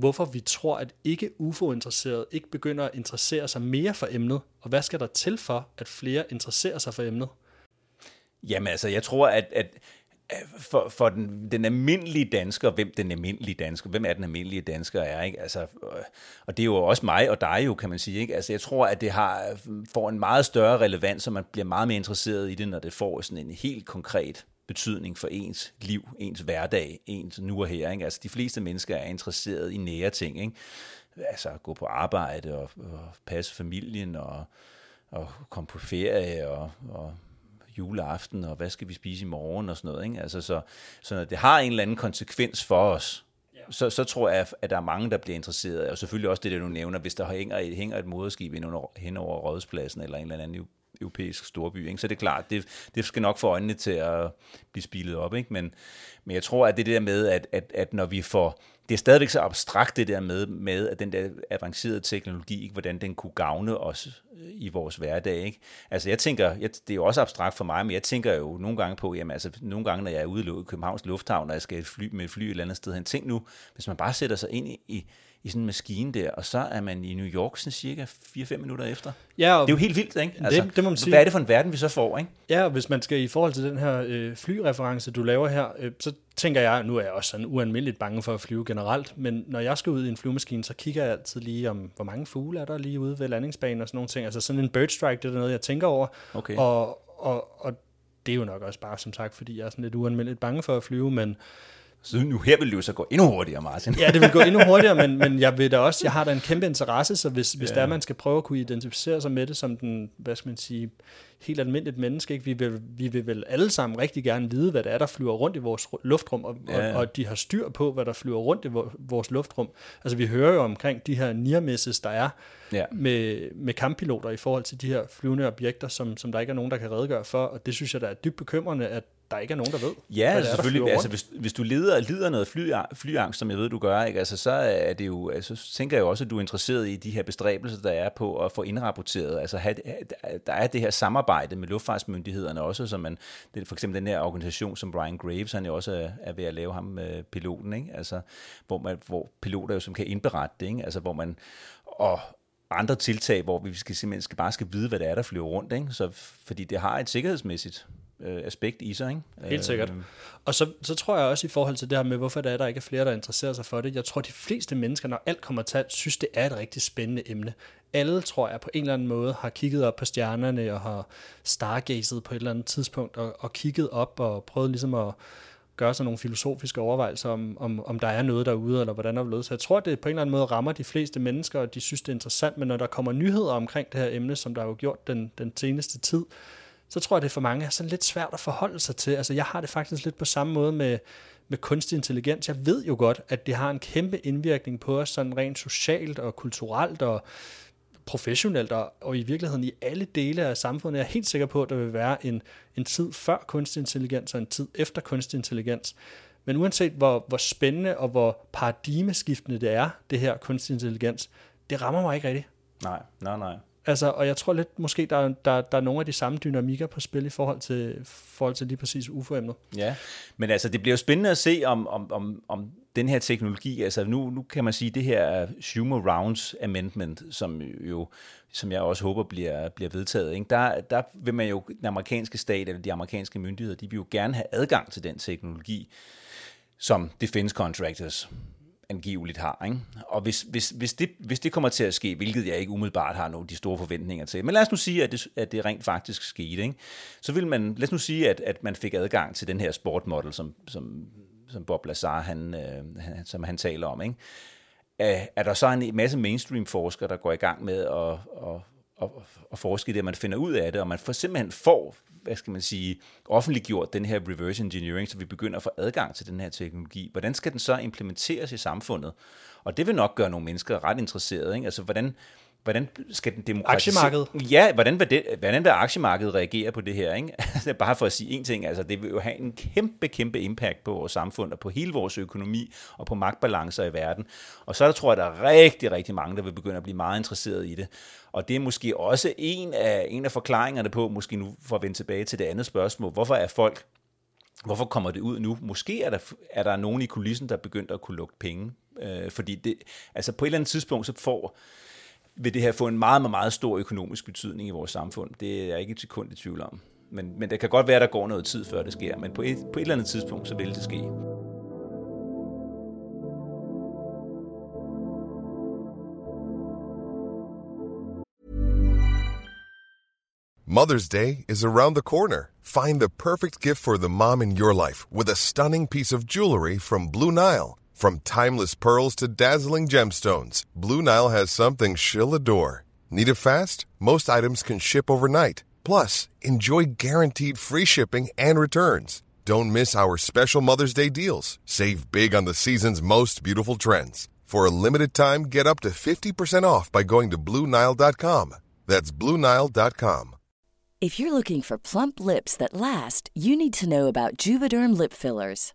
Hvorfor vi tror, at ikke UFO-interesserede ikke begynder at interessere sig mere for emnet, og hvad skal der til for, at flere interesserer sig for emnet? Jamen altså, jeg tror, at, at for, for den, den almindelige dansker, hvem den almindelige dansker, hvem er den almindelige dansker er, ikke? Altså, øh, og det er jo også mig og dig jo, kan man sige, ikke? Altså, jeg tror, at det har, øh, får en meget større relevans, og man bliver meget mere interesseret i det, når det får sådan en helt konkret betydning for ens liv, ens hverdag, ens nu og her, ikke? Altså, de fleste mennesker er interesseret i nære ting, ikke? Altså, at gå på arbejde og, og passe familien og, og komme på ferie og, og juleaften, og hvad skal vi spise i morgen, og sådan noget. Ikke? Altså, så, så når det har en eller anden konsekvens for os, så, så tror jeg, at der er mange, der bliver interesseret. Og selvfølgelig også det, der du nævner, hvis der hænger et, hænger et moderskib hen over Rådspladsen, eller en eller anden europæisk storby, ikke? så det er klart, det, det skal nok få øjnene til at blive spilet op. Ikke? Men, men jeg tror, at det der med, at, at, at når vi får det er stadigvæk så abstrakt det der med, med at den der avancerede teknologi, ikke, hvordan den kunne gavne os øh, i vores hverdag. Ikke? Altså jeg tænker, jeg, det er jo også abstrakt for mig, men jeg tænker jo nogle gange på, jamen altså nogle gange, når jeg er ude i Københavns Lufthavn, og jeg skal fly med et fly et eller andet sted hen, tænk nu, hvis man bare sætter sig ind i, i i sådan en maskine der, og så er man i New York sådan cirka 4-5 minutter efter. Ja, og det er jo helt vildt, ikke? Altså, det, det må man sige. Hvad er det for en verden, vi så får, ikke? Ja, og hvis man skal i forhold til den her øh, flyreference, du laver her, øh, så tænker jeg, nu er jeg også sådan ualmindeligt bange for at flyve generelt, men når jeg skal ud i en flyvemaskine, så kigger jeg altid lige om, hvor mange fugle er der lige ude ved landingsbanen og sådan nogle ting. Altså sådan en bird strike, det er noget, jeg tænker over. Okay. Og, og, og det er jo nok også bare, som sagt, fordi jeg er sådan lidt ualmindeligt bange for at flyve, men så nu her vil det jo så gå endnu hurtigere, Martin. ja, det vil gå endnu hurtigere, men, men jeg vil da også, jeg har da en kæmpe interesse, så hvis, hvis ja. der man skal prøve at kunne identificere sig med det som den, hvad skal man sige, helt almindeligt menneske, ikke? Vi, vil, vi vil vel alle sammen rigtig gerne vide, hvad det er, der flyver rundt i vores luftrum, og, ja. og, og de har styr på, hvad der flyver rundt i vores luftrum. Altså vi hører jo omkring de her near misses, der er ja. med, med kamppiloter i forhold til de her flyvende objekter, som, som der ikke er nogen, der kan redegøre for, og det synes jeg, der er dybt bekymrende, at der ikke er nogen, der ved. Ja, det er, der selvfølgelig. Altså, hvis, hvis du lider, lider noget fly, flyangst, som jeg ved, du gør, ikke? Altså, så er det jo, altså, så tænker jeg jo også, at du er interesseret i de her bestræbelser, der er på at få indrapporteret. Altså, have, der er det her samarbejde med luftfartsmyndighederne også, som man, det er for eksempel den her organisation, som Brian Graves, han jo også er, er ved at lave ham med piloten, ikke? Altså, hvor, man, hvor piloter jo som kan indberette det, ikke? Altså, hvor man, og andre tiltag, hvor vi skal simpelthen skal, bare skal vide, hvad det er, der flyver rundt, ikke? Så, fordi det har et sikkerhedsmæssigt øh, aspekt i sig. Ikke? Helt sikkert. Og så, så tror jeg også i forhold til det her med, hvorfor det er, der ikke er flere, der interesserer sig for det. Jeg tror, de fleste mennesker, når alt kommer til synes, det er et rigtig spændende emne. Alle, tror jeg, på en eller anden måde har kigget op på stjernerne og har stargazet på et eller andet tidspunkt og, og kigget op og prøvet ligesom at gøre sig nogle filosofiske overvejelser om, om, om der er noget derude, eller hvordan der er Så jeg tror, det på en eller anden måde rammer de fleste mennesker, og de synes, det er interessant, men når der kommer nyheder omkring det her emne, som der har jo gjort den, den seneste tid, så tror jeg, det for mange er sådan lidt svært at forholde sig til. Altså, jeg har det faktisk lidt på samme måde med, med kunstig intelligens. Jeg ved jo godt, at det har en kæmpe indvirkning på os, sådan rent socialt og kulturelt og professionelt og, og i virkeligheden i alle dele af samfundet. Jeg er helt sikker på, at der vil være en, en tid før kunstig intelligens og en tid efter kunstig intelligens. Men uanset hvor, hvor spændende og hvor paradigmeskiftende det er, det her kunstig intelligens, det rammer mig ikke rigtigt. Nej, nej, nej. Altså, og jeg tror lidt, måske der, der, der er nogle af de samme dynamikker på spil i forhold til, forhold til lige præcis UFO-emnet. Ja, men altså, det bliver jo spændende at se, om, om, om, om den her teknologi, altså nu, nu kan man sige, det her Schumer Rounds Amendment, som jo, som jeg også håber bliver, bliver vedtaget, ikke? Der, der vil man jo, den amerikanske stat, eller de amerikanske myndigheder, de vil jo gerne have adgang til den teknologi, som defense contractors angiveligt har. Ikke? Og hvis, hvis, hvis, det, hvis det kommer til at ske, hvilket jeg ikke umiddelbart har nogle de store forventninger til, men lad os nu sige, at det, at det rent faktisk skete, ikke? så vil man, lad os nu sige, at, at man fik adgang til den her sportmodel, som, som, som Bob Lazar, han, øh, han, som han taler om. Ikke? Er, er der så en masse mainstream-forskere, der går i gang med at, at, at, at forske i det, og man finder ud af det, og man får, simpelthen får hvad skal man sige, offentliggjort den her reverse engineering, så vi begynder at få adgang til den her teknologi. Hvordan skal den så implementeres i samfundet? Og det vil nok gøre nogle mennesker ret interesserede. Ikke? Altså, hvordan, hvordan skal den demokratisere... Aktiemarkedet. Ja, hvordan vil, det, hvordan vil aktiemarkedet reagere på det her? Ikke? Altså, Bare for at sige en ting, altså det vil jo have en kæmpe, kæmpe impact på vores samfund og på hele vores økonomi og på magtbalancer i verden. Og så tror jeg, der er rigtig, rigtig mange, der vil begynde at blive meget interesseret i det. Og det er måske også en af, en af forklaringerne på, måske nu for at vende tilbage til det andet spørgsmål, hvorfor er folk Hvorfor kommer det ud nu? Måske er der, er der nogen i kulissen, der begynder at kunne lugte penge. Øh, fordi det, altså på et eller andet tidspunkt, så får, vil det her få en meget, meget, meget stor økonomisk betydning i vores samfund. Det er jeg ikke et sekund i tvivl om. Men, men det kan godt være, at der går noget tid, før det sker. Men på et, på et eller andet tidspunkt, så vil det ske. Mother's Day is around the corner. Find the perfect gift for the mom in your life with a stunning piece of jewelry from Blue Nile. From timeless pearls to dazzling gemstones, Blue Nile has something she'll adore. Need it fast? Most items can ship overnight. Plus, enjoy guaranteed free shipping and returns. Don't miss our special Mother's Day deals. Save big on the season's most beautiful trends. For a limited time, get up to 50% off by going to BlueNile.com. That's BlueNile.com. If you're looking for plump lips that last, you need to know about Juvederm lip fillers.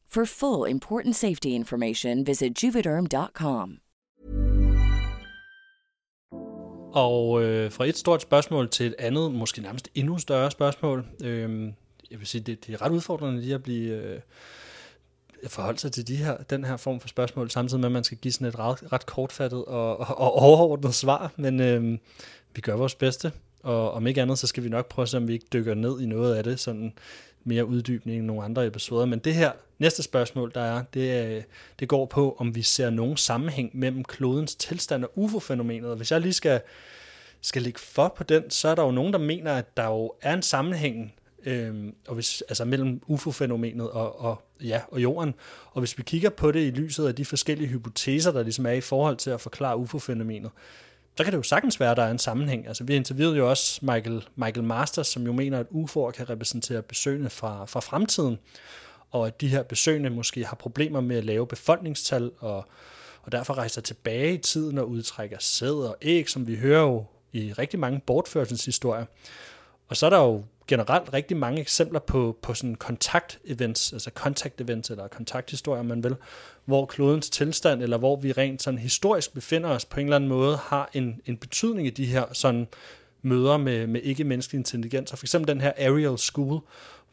For full important safety information, visit juvederm.com. Og øh, fra et stort spørgsmål til et andet, måske nærmest endnu større spørgsmål. Øh, jeg vil sige, det, det er ret udfordrende lige at blive øh, forholde sig til de her, den her form for spørgsmål, samtidig med, at man skal give sådan et ret, ret kortfattet og, og, og overordnet svar, men øh, vi gør vores bedste, og om ikke andet, så skal vi nok prøve at se, om vi ikke dykker ned i noget af det, sådan mere uddybning end nogle andre episoder. Men det her næste spørgsmål, der er, det, øh, det går på, om vi ser nogen sammenhæng mellem klodens tilstand og UFO-fænomenet. Og hvis jeg lige skal, skal lægge for på den, så er der jo nogen, der mener, at der jo er en sammenhæng øh, og hvis, altså mellem UFO-fænomenet og, og, ja, og jorden. Og hvis vi kigger på det i lyset af de forskellige hypoteser, der ligesom er i forhold til at forklare UFO-fænomenet, så kan det jo sagtens være, at der er en sammenhæng. Altså, vi interviewede jo også Michael, Michael Masters, som jo mener, at UFO'er kan repræsentere besøgende fra, fra fremtiden, og at de her besøgende måske har problemer med at lave befolkningstal, og, og derfor rejser tilbage i tiden og udtrækker sæd og æg, som vi hører jo i rigtig mange bortførelseshistorier. Og så er der jo generelt rigtig mange eksempler på, på sådan kontakt-events, altså contact-events eller kontakthistorier, man vil, hvor klodens tilstand, eller hvor vi rent sådan historisk befinder os på en eller anden måde, har en, en betydning i de her sådan møder med, med ikke-menneskelig intelligens. Og for eksempel den her Ariel School,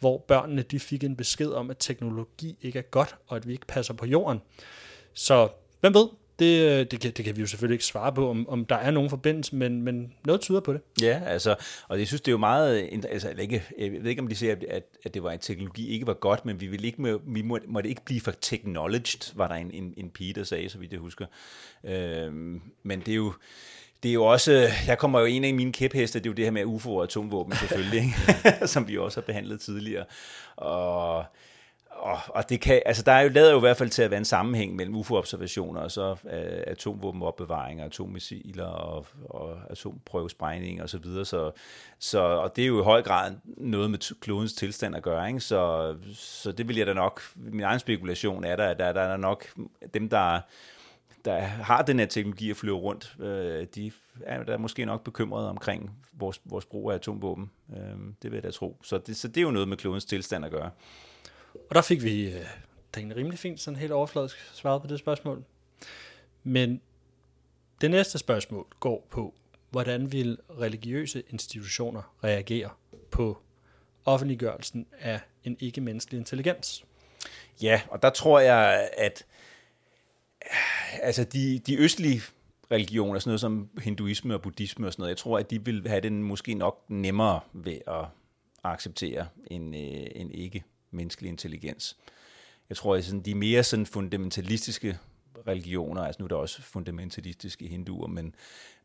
hvor børnene de fik en besked om, at teknologi ikke er godt, og at vi ikke passer på jorden. Så hvem ved, det, øh, det, kan, det kan vi jo selvfølgelig ikke svare på, om, om der er nogen forbindelse, men, men noget tyder på det. Ja, altså, og jeg synes, det er jo meget, øh, altså, ikke, jeg ved ikke, om de siger, at, at det var en teknologi ikke var godt, men vi, vil ikke, vi må, måtte ikke blive for technologed, var der en, en, en pige, der sagde, så vidt jeg husker. Øhm, men det er jo, det er jo også, jeg kommer jo en af mine kæpheste, det er jo det her med UFO og atomvåben selvfølgelig, ikke? som vi også har behandlet tidligere. Og og, og det kan, altså der er jo lavet jo i hvert fald til at være en sammenhæng mellem UFO-observationer og så uh, atomvåbenopbevaring, atommissiler og, og atomprøvesprængning og så videre. Så, så, og det er jo i høj grad noget med klodens tilstand at gøre. Ikke? Så, så det vil jeg da nok, min egen spekulation er der, at der, der er nok dem, der der har den her teknologi at flyve rundt, øh, de er der måske nok bekymrede omkring vores, vores brug af atomvåben. Øh, det vil jeg da tro. Så det, så det er jo noget med klodens tilstand at gøre. Og der fik vi øh, tænkt rimelig fint, sådan helt overfladisk svaret på det spørgsmål. Men det næste spørgsmål går på, hvordan vil religiøse institutioner reagere på offentliggørelsen af en ikke-menneskelig intelligens? Ja, og der tror jeg, at altså de, de østlige religioner, sådan noget som hinduisme og buddhisme og sådan noget, jeg tror, at de vil have den måske nok nemmere ved at acceptere en, øh, en ikke menneskelig intelligens. Jeg tror, at sådan, de mere sådan fundamentalistiske religioner, altså nu er der også fundamentalistiske hinduer, men,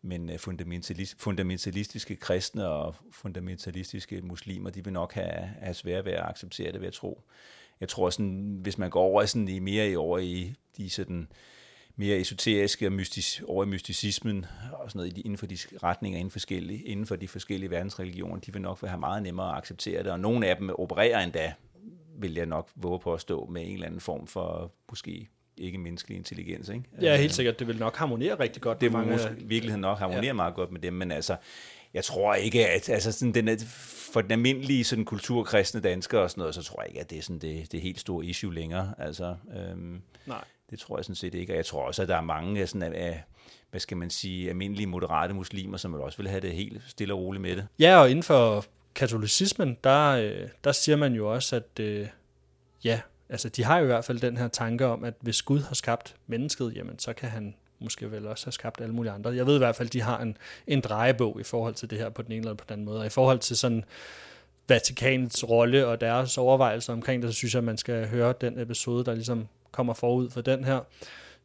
men øh, fundamentalist, fundamentalistiske kristne og fundamentalistiske muslimer, de vil nok have, have svært ved at acceptere det, ved at tro. Jeg tror, sådan, hvis man går over sådan i mere i over i de sådan, mere esoteriske og mystis, over i mysticismen og sådan noget inden for de retninger inden, forskellige, inden for de forskellige verdensreligioner, de vil nok have meget nemmere at acceptere det, og nogle af dem opererer endda vil jeg nok våge på at stå med en eller anden form for måske ikke menneskelig intelligens. Ikke? Ja, helt sikkert. Det vil nok harmonere rigtig godt. Det vil måske i virkeligheden nok harmonere ja. meget godt med dem, men altså, jeg tror ikke, at altså sådan den, for den almindelige sådan, kulturkristne dansker og sådan noget, så tror jeg ikke, at det er sådan det, det helt store issue længere. Altså, øhm, Nej. Det tror jeg sådan set ikke, og jeg tror også, at der er mange sådan, af, hvad skal man sige, almindelige moderate muslimer, som også vil have det helt stille og roligt med det. Ja, og inden for katolicismen, der, øh, der siger man jo også, at øh, ja, altså de har jo i hvert fald den her tanke om, at hvis Gud har skabt mennesket, jamen så kan han måske vel også have skabt alle mulige andre. Jeg ved i hvert fald, at de har en, en drejebog i forhold til det her på den ene eller på den anden måde. Og i forhold til sådan Vatikanets rolle og deres overvejelser omkring det, så synes jeg, at man skal høre den episode, der ligesom kommer forud for den her,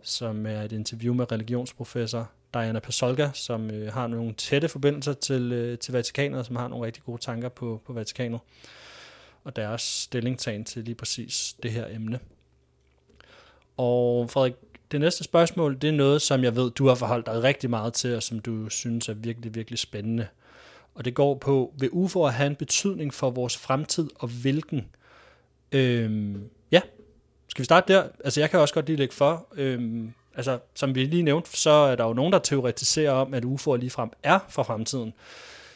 som er et interview med religionsprofessor Diana Pasolka, som øh, har nogle tætte forbindelser til, øh, til Vatikanet, og som har nogle rigtig gode tanker på, på Vatikanet, og deres stillingtagen til lige præcis det her emne. Og Frederik, det næste spørgsmål, det er noget, som jeg ved, du har forholdt dig rigtig meget til, og som du synes er virkelig, virkelig spændende. Og det går på, vil UFO'er have en betydning for vores fremtid, og hvilken? Øhm, ja, skal vi starte der? Altså, jeg kan også godt lige lægge for. Øhm, altså, som vi lige nævnte, så er der jo nogen, der teoretiserer om, at UFO'er ligefrem er for fremtiden.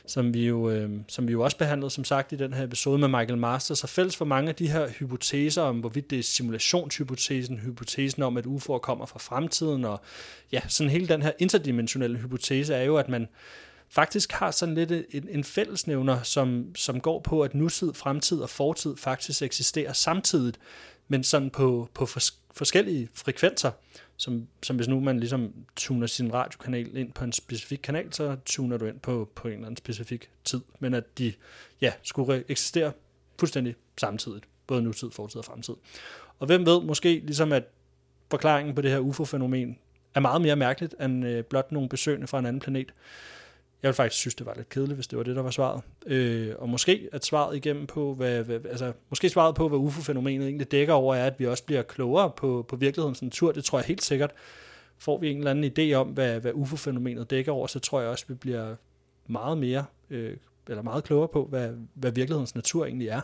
Som vi, jo, øh, som vi jo også behandlede, som sagt, i den her episode med Michael Masters. Og fælles for mange af de her hypoteser om, hvorvidt det er simulationshypotesen, hypotesen om, at UFO'er kommer fra fremtiden, og ja, sådan hele den her interdimensionelle hypotese er jo, at man faktisk har sådan lidt en, en fællesnævner, som, som går på, at nutid, fremtid og fortid faktisk eksisterer samtidigt, men sådan på, på fors, forskellige frekvenser, som, som hvis nu man ligesom tuner sin radiokanal ind på en specifik kanal, så tuner du ind på, på en eller anden specifik tid, men at de ja, skulle eksistere fuldstændig samtidigt, både nutid, fortid og fremtid. Og hvem ved, måske ligesom at forklaringen på det her UFO-fænomen er meget mere mærkeligt end øh, blot nogle besøgende fra en anden planet. Jeg ville faktisk synes, det var lidt kedeligt, hvis det var det, der var svaret. Øh, og måske at svaret igennem på, hvad, hvad, altså, måske svaret på, hvad UFO-fænomenet egentlig dækker over, er, at vi også bliver klogere på, på virkelighedens natur. Det tror jeg helt sikkert. Får vi en eller anden idé om, hvad, hvad UFO-fænomenet dækker over, så tror jeg også, vi bliver meget mere, øh, eller meget klogere på, hvad, hvad virkelighedens natur egentlig er.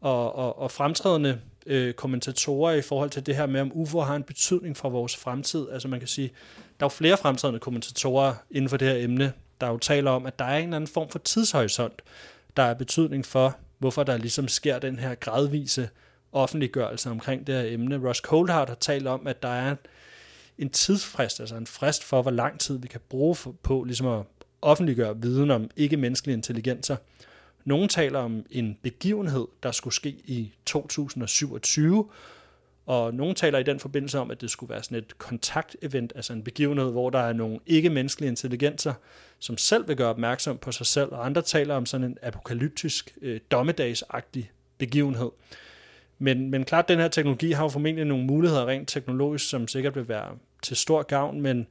Og, og, og fremtrædende øh, kommentatorer i forhold til det her med, om UFO har en betydning for vores fremtid. Altså man kan sige, der er jo flere fremtrædende kommentatorer inden for det her emne, der jo taler om, at der er en eller anden form for tidshorisont, der er betydning for, hvorfor der ligesom sker den her gradvise offentliggørelse omkring det her emne. Ross Coldhart har talt om, at der er en tidsfrist, altså en frist for, hvor lang tid vi kan bruge på ligesom at offentliggøre viden om ikke-menneskelige intelligenser. Nogle taler om en begivenhed, der skulle ske i 2027, og nogen taler i den forbindelse om, at det skulle være sådan et kontaktevent, altså en begivenhed, hvor der er nogle ikke-menneskelige intelligenser, som selv vil gøre opmærksom på sig selv, og andre taler om sådan en apokalyptisk, øh, dommedagsagtig begivenhed. Men, men klart, den her teknologi har jo formentlig nogle muligheder rent teknologisk, som sikkert vil være til stor gavn, men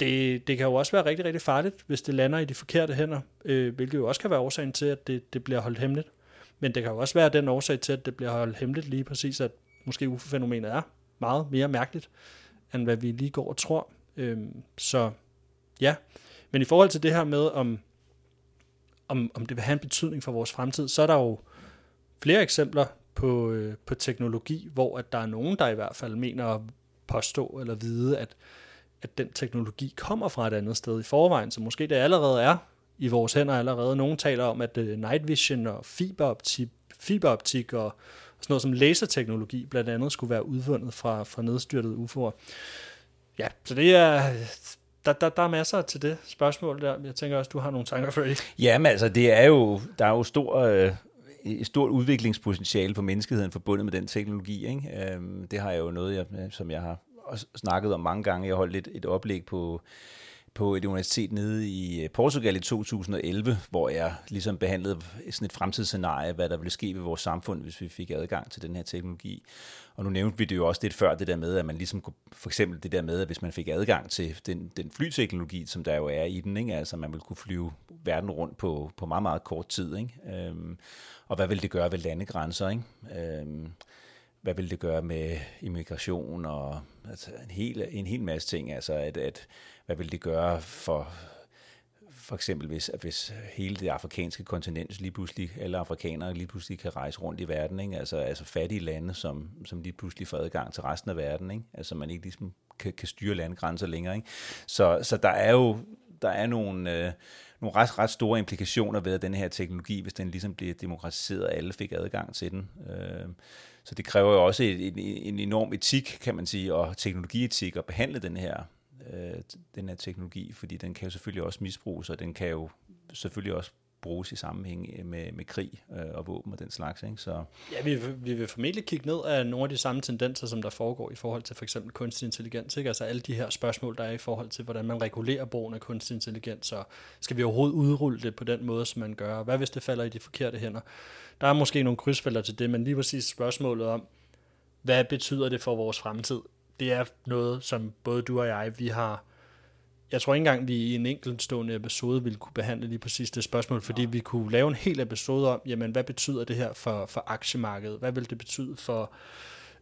det, det kan jo også være rigtig, rigtig farligt, hvis det lander i de forkerte hænder, øh, hvilket jo også kan være årsagen til, at det, det bliver holdt hemmeligt. Men det kan jo også være den årsag til, at det bliver holdt hemmeligt lige præcis, at måske UFO-fænomenet er meget mere mærkeligt, end hvad vi lige går og tror. Øhm, så ja, men i forhold til det her med, om, om, om det vil have en betydning for vores fremtid, så er der jo flere eksempler på, øh, på teknologi, hvor at der er nogen, der i hvert fald mener at påstå eller vide, at, at den teknologi kommer fra et andet sted i forvejen, så måske det allerede er i vores hænder allerede. Nogen taler om, at øh, night vision og fiberoptik, fiberoptik og sådan noget som laserteknologi blandt andet skulle være udvundet fra, fra nedstyrtede UFO'er. Ja, så det er, der, der, der er masser til det spørgsmål der. Jeg tænker også, du har nogle tanker for det. Jamen altså, det er jo, der er jo stor, øh, et stort udviklingspotentiale for menneskeheden forbundet med den teknologi. Ikke? Øh, det har jeg jo noget, jeg, som jeg har snakket om mange gange. Jeg holdt lidt et oplæg på på et universitet nede i øh, Portugal i 2011, hvor jeg ligesom behandlede sådan et fremtidsscenarie, hvad der ville ske ved vores samfund, hvis vi fik adgang til den her teknologi. Og nu nævnte vi det jo også lidt før, det der med, at man ligesom, for eksempel det der med, at hvis man fik adgang til den, den flyteknologi, som der jo er i den, ikke? altså man ville kunne flyve verden rundt på, på meget, meget kort tid. Ikke? Øhm, og hvad vil det gøre ved landegrænser? Ikke? Øhm, hvad vil det gøre med immigration og altså en, hel, en hel masse ting? Altså at, at hvad vil det gøre for for eksempel hvis, at hvis hele det afrikanske kontinent lige pludselig, alle afrikanere lige pludselig kan rejse rundt i verden, ikke? Altså, altså fattige lande, som, som lige pludselig får adgang til resten af verden, ikke? altså man ikke ligesom kan, kan styre landegrænser længere. Ikke? Så, så der er jo der er nogle, øh, nogle ret, ret store implikationer ved den her teknologi, hvis den ligesom bliver demokratiseret, og alle fik adgang til den. Øh, så det kræver jo også en, en enorm etik, kan man sige, og teknologietik at behandle den her øh, den her teknologi, fordi den kan jo selvfølgelig også misbruges, og den kan jo selvfølgelig også bruges i sammenhæng øh, med, med krig øh, og våben og den slags. Ikke? Så. Ja, vi, vi vil formentlig kigge ned af nogle af de samme tendenser, som der foregår i forhold til for eksempel kunstig intelligens. Ikke? Altså alle de her spørgsmål, der er i forhold til, hvordan man regulerer brugen af kunstig intelligens, og skal vi overhovedet udrulle det på den måde, som man gør? Hvad hvis det falder i de forkerte hænder? Der er måske nogle krydsfelter til det, men lige præcis spørgsmålet om, hvad betyder det for vores fremtid? det er noget, som både du og jeg, vi har... Jeg tror ikke engang, vi i en enkeltstående episode ville kunne behandle lige præcis det spørgsmål, fordi vi kunne lave en hel episode om, jamen, hvad betyder det her for, for aktiemarkedet? Hvad vil det betyde for...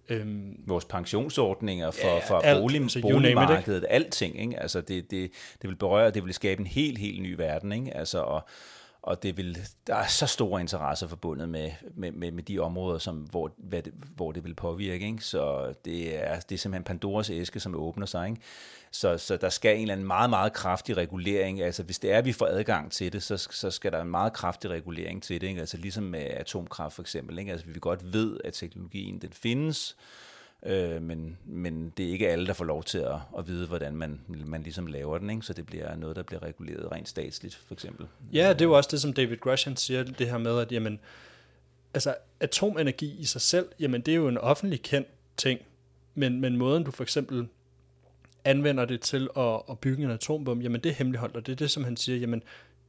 Øhm, Vores pensionsordninger for, ja, for alt, bolig, altså, boligmarkedet, it, alting. Ikke? Altså det, det, det vil berøre, det vil skabe en helt, helt ny verden. Ikke? Altså, og, og det vil, der er så store interesser forbundet med, med, med, med de områder, som, hvor, hvad det, hvor det vil påvirke. Ikke? Så det er, det er simpelthen Pandoras æske, som åbner sig. Ikke? Så, så der skal en eller anden meget, meget kraftig regulering. Altså hvis det er, at vi får adgang til det, så, så skal der en meget kraftig regulering til det. Ikke? Altså ligesom med atomkraft for eksempel. Ikke? Altså vi godt ved, at teknologien den findes, Øh, Øh, men, men det er ikke alle, der får lov til at, at vide, hvordan man, man ligesom laver den, ikke? så det bliver noget, der bliver reguleret rent statsligt, for eksempel. Ja, det er jo også det, som David Grushin siger, det her med, at jamen, altså, atomenergi i sig selv, jamen, det er jo en offentlig kendt ting, men, men måden du for eksempel anvender det til at, at bygge en atombom, jamen det er hemmeligholdt, og det er det, som han siger, jamen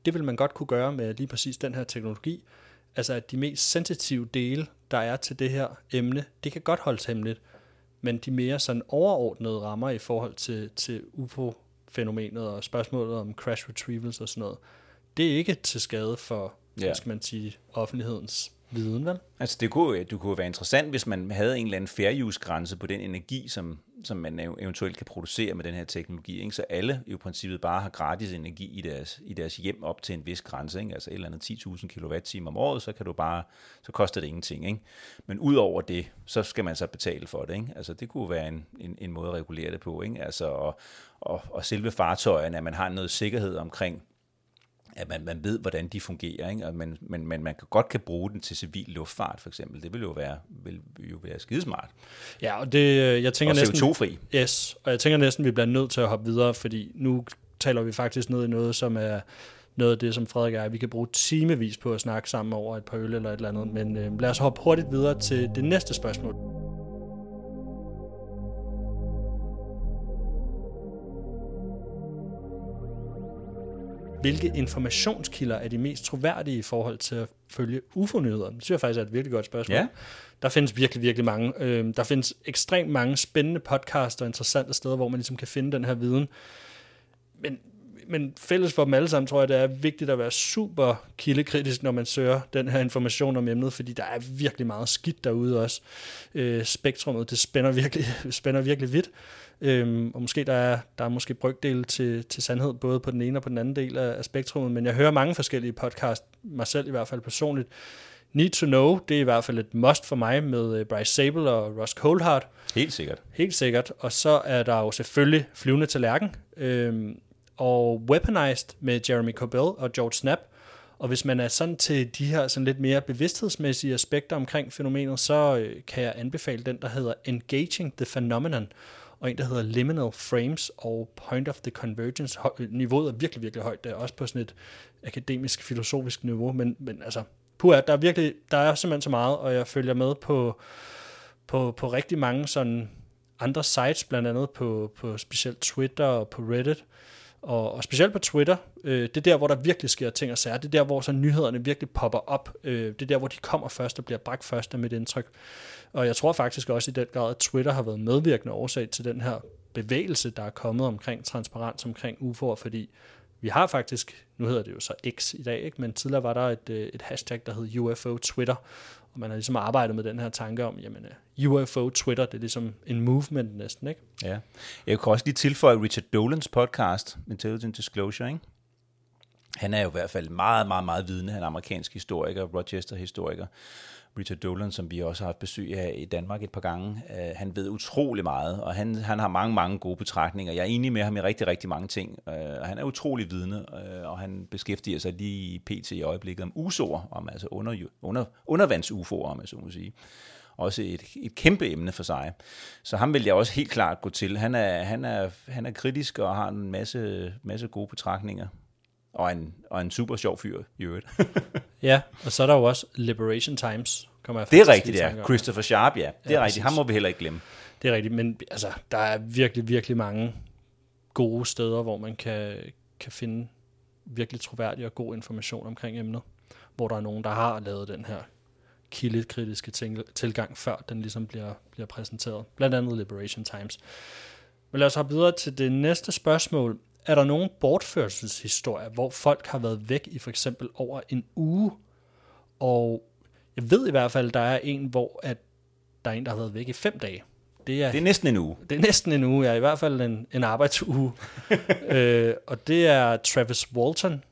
det vil man godt kunne gøre med lige præcis den her teknologi. Altså at de mest sensitive dele, der er til det her emne, det kan godt holdes hemmeligt, men de mere sådan overordnede rammer i forhold til, til UFO-fænomenet og spørgsmålet om crash retrievals og sådan noget, det er ikke til skade for, ja. hvad skal man sige, offentlighedens viden, vel? Altså det kunne, det kunne være interessant, hvis man havde en eller anden fair use grænse på den energi, som, som man eventuelt kan producere med den her teknologi, ikke? så alle i princippet bare har gratis energi i deres, i deres hjem op til en vis grænse, ikke? altså et eller andet 10.000 kWh om året, så kan du bare, så koster det ingenting. Ikke? Men ud over det, så skal man så betale for det. Ikke? Altså det kunne være en, en, en måde at regulere det på. Ikke? Altså, og, og, og selve fartøjerne, at man har noget sikkerhed omkring at man, man ved, hvordan de fungerer, ikke? Og man, men, men man kan godt kan bruge den til civil luftfart, for eksempel. Det vil jo være, vil jo være skidesmart. Ja, og det, jeg tænker og næsten... CO2-fri. Yes, og jeg tænker næsten, vi bliver nødt til at hoppe videre, fordi nu taler vi faktisk ned i noget, som er noget af det, som Frederik og jeg, vi kan bruge timevis på at snakke sammen over et par øl eller et eller andet. Men øh, lad os hoppe hurtigt videre til det næste spørgsmål. Hvilke informationskilder er de mest troværdige i forhold til at følge UFO-nyhederne? Det synes jeg faktisk er et virkelig godt spørgsmål. Ja. Der findes virkelig, virkelig mange. Øh, der findes ekstremt mange spændende podcasts og interessante steder, hvor man ligesom kan finde den her viden. Men, men fælles for dem alle sammen, tror jeg, det er vigtigt at være super kildekritisk, når man søger den her information om emnet, fordi der er virkelig meget skidt derude også. Øh, spektrummet, det spænder virkelig, spænder virkelig vidt. Øhm, og måske der er, der er måske brygdel til, til sandhed, både på den ene og på den anden del af, af spektrummet, men jeg hører mange forskellige podcast, mig selv i hvert fald personligt. Need to Know, det er i hvert fald et must for mig med øh, Bryce Sable og Ross Coldhart. Helt sikkert. Helt sikkert. Og så er der jo selvfølgelig Flyvende til Lærken, øhm, og Weaponized med Jeremy Corbell og George Snap. Og hvis man er sådan til de her sådan lidt mere bevidsthedsmæssige aspekter omkring fænomenet, så øh, kan jeg anbefale den, der hedder Engaging the Phenomenon, og en, der hedder Liminal Frames og Point of the Convergence. Niveauet er virkelig, virkelig højt. Det er også på sådan et akademisk, filosofisk niveau, men, men altså, puha, der er virkelig, der er simpelthen så meget, og jeg følger med på, på, på rigtig mange sådan andre sites, blandt andet på, på specielt Twitter og på Reddit, og, og specielt på Twitter, øh, det er der, hvor der virkelig sker ting og sager. Det er der, hvor så nyhederne virkelig popper op. Øh, det er der, hvor de kommer først og bliver bragt først med mit indtryk. Og jeg tror faktisk også i den grad, at Twitter har været medvirkende årsag til den her bevægelse, der er kommet omkring transparens omkring UFO'er, fordi vi har faktisk, nu hedder det jo så X i dag, ikke? men tidligere var der et, øh, et hashtag, der hed UFO Twitter, og man har ligesom arbejdet med den her tanke om, jamen øh, UFO Twitter, det er ligesom en movement næsten, ikke? Ja. Jeg kan også lige tilføje Richard Dolans podcast, Intelligent Disclosure, ikke? Han er jo i hvert fald meget, meget, meget vidende. Han er amerikansk historiker, Rochester-historiker. Richard Dolan, som vi også har haft besøg af i Danmark et par gange. øh, han ved utrolig meget, og han, han har mange, mange gode betragtninger. Jeg er enig med ham i rigtig, rigtig mange ting. Uh, han er utrolig vidende, øh, og han beskæftiger sig lige i PT i øjeblikket om USO'er, om altså under, under, undervands-UFO'er, om jeg så må sige også et, et kæmpe emne for sig. Så ham vil jeg også helt klart gå til. Han er, han er, han er kritisk og har en masse, masse gode betragtninger. Og en, og en super sjov fyr i øvrigt. ja, og så er der jo også Liberation Times. Kommer jeg det er rigtigt, ja. Christopher Sharp, ja. Det er ja, rigtigt. Ham må vi heller ikke glemme. Det er rigtigt, men altså, der er virkelig, virkelig mange gode steder, hvor man kan, kan finde virkelig troværdig og god information omkring emnet. Hvor der er nogen, der har lavet den her kildekritiske tilgang, før den ligesom bliver, bliver præsenteret. Blandt andet Liberation Times. Men lad os hoppe videre til det næste spørgsmål. Er der nogen bortførelseshistorier, hvor folk har været væk i for eksempel over en uge? Og jeg ved i hvert fald, der er en, hvor at der er en, der har været væk i fem dage. Det er, det er næsten en uge. Det er næsten en uge, ja. I hvert fald en, en arbejdsuge. øh, og det er Travis Walton,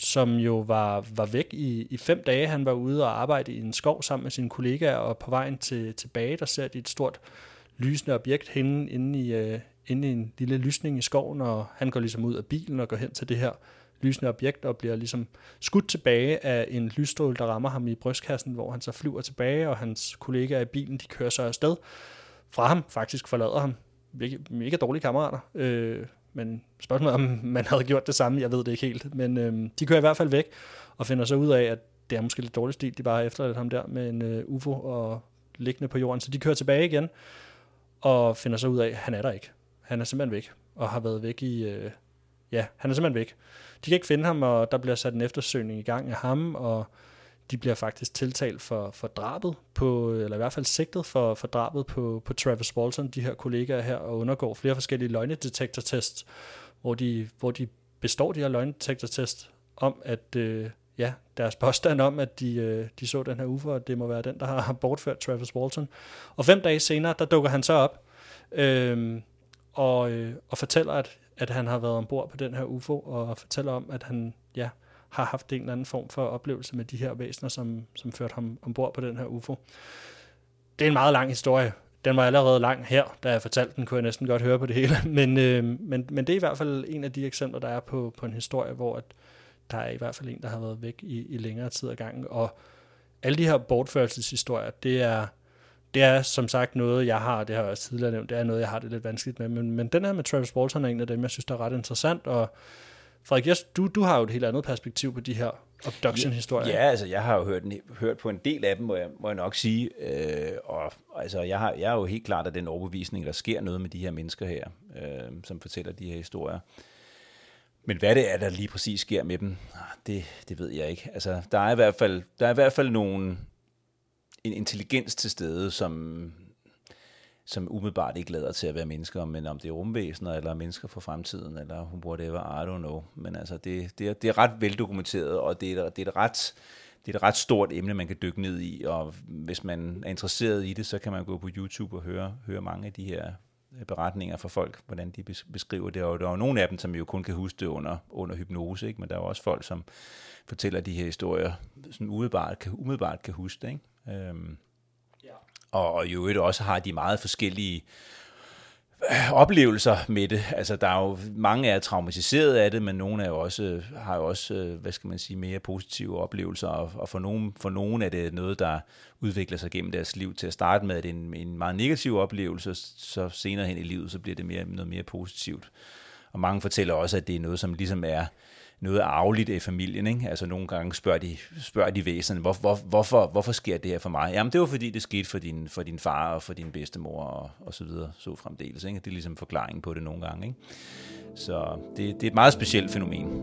som jo var, var væk i, i fem dage. Han var ude og arbejde i en skov sammen med sine kollegaer, og på vejen til, tilbage, der ser de et stort lysende objekt henne inde i, øh, inde i en lille lysning i skoven, og han går ligesom ud af bilen og går hen til det her lysende objekt og bliver ligesom skudt tilbage af en lysstråle, der rammer ham i brystkassen, hvor han så flyver tilbage, og hans kollegaer i bilen, de kører så afsted fra ham, faktisk forlader ham. Mega, mega dårlige kammerater. Øh, men spørgsmålet om man havde gjort det samme, jeg ved det ikke helt. Men øh, de kører i hvert fald væk, og finder så ud af, at det er måske lidt dårlig stil, de bare har efterladt ham der med en øh, UFO og liggende på jorden. Så de kører tilbage igen, og finder så ud af, at han er der ikke. Han er simpelthen væk, og har været væk i... Øh, ja, han er simpelthen væk. De kan ikke finde ham, og der bliver sat en eftersøgning i gang af ham, og de bliver faktisk tiltalt for, for drabet på, eller i hvert fald sigtet for, for drabet på, på Travis Walton, de her kollegaer her, og undergår flere forskellige løgnedetektortests, hvor de, hvor de består de her løgnedetektortest om, at øh, ja, deres påstand om, at de, øh, de så den her UFO, og det må være den, der har bortført Travis Walton. Og fem dage senere, der dukker han så op, øh, og, øh, og fortæller, at, at han har været ombord på den her UFO, og fortæller om, at han ja, har haft en eller anden form for oplevelse med de her væsener, som, som førte ham ombord på den her UFO. Det er en meget lang historie. Den var allerede lang her, da jeg fortalte den, kunne jeg næsten godt høre på det hele. Men, øh, men, men det er i hvert fald en af de eksempler, der er på, på en historie, hvor at der er i hvert fald en, der har været væk i, i længere tid ad gangen. Og alle de her bortførelseshistorier, det er, det er som sagt noget, jeg har, det har jeg også tidligere nævnt, det er noget, jeg har det lidt vanskeligt med. Men, men den her med Travis Walton er en af dem, jeg synes, der er ret interessant, og Frederik, yes, du, du har jo et helt andet perspektiv på de her abduction-historier. Ja, altså jeg har jo hørt, hørt på en del af dem, må jeg, må jeg nok sige. Øh, og altså, jeg, har, jeg er jo helt klart af den overbevisning, der sker noget med de her mennesker her, øh, som fortæller de her historier. Men hvad det er, der lige præcis sker med dem, ah, det, det ved jeg ikke. Altså, der er i hvert fald, der er i hvert fald nogen, en intelligens til stede, som, som umiddelbart ikke lader til at være mennesker, men om det er rumvæsener, eller mennesker for fremtiden, eller whatever, I don't know. Men altså, det, det, er, det er ret veldokumenteret, og det er, det er et ret det er et ret stort emne, man kan dykke ned i, og hvis man er interesseret i det, så kan man gå på YouTube og høre, høre mange af de her øh, beretninger fra folk, hvordan de beskriver det, og der er jo nogle af dem, som jo kun kan huske det under, under hypnose, ikke? men der er jo også folk, som fortæller de her historier, sådan umiddelbart kan, umiddelbart kan huske det. Ikke? Øhm, ja. Og, og i øvrigt også har de meget forskellige oplevelser med det. Altså, der er jo mange er traumatiseret af det, men nogle er jo også, har jo også, øh, hvad skal man sige, mere positive oplevelser, og, og for, nogen, for nogen er det noget, der udvikler sig gennem deres liv. Til at starte med, at det er en, en meget negativ oplevelse, så senere hen i livet, så bliver det mere, noget mere positivt. Og mange fortæller også, at det er noget, som ligesom er noget arveligt i familien. Ikke? Altså nogle gange spørger de, spørger de væsene, hvor, hvor, hvorfor, hvorfor sker det her for mig? Jamen det var fordi, det skete for din, for din far og for din bedstemor og, og så videre, så fremdeles. Ikke? Det er ligesom forklaringen på det nogle gange. Ikke? Så det, det er et meget specielt fænomen.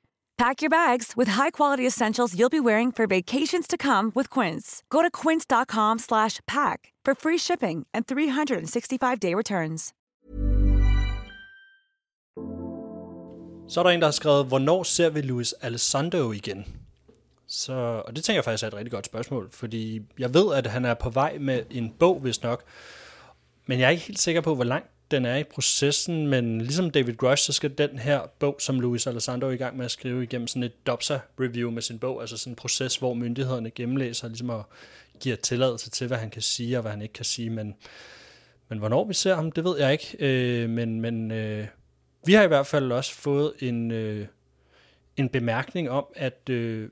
Pack your bags with high-quality essentials you'll be wearing for vacations to come with Quince. Go to quince.com/pack for free shipping and 365-day returns. Så er der en, der har skrevet, hvornår ser vi Luis Alessandro igen? Så, og det tænker jeg faktisk er et rigtig godt spørgsmål, fordi jeg ved, at han er på vej med en bog, hvis nok, men jeg er ikke helt sikker på, hvor langt den er i processen, men ligesom David Grush, så skal den her bog, som Luis Alessandro er i gang med at skrive igennem sådan et DOPSA-review med sin bog, altså sådan en proces, hvor myndighederne gennemlæser ligesom og giver tilladelse til, hvad han kan sige og hvad han ikke kan sige, men, men hvornår vi ser ham, det ved jeg ikke, øh, men, men øh, vi har i hvert fald også fået en, øh, en bemærkning om, at øh,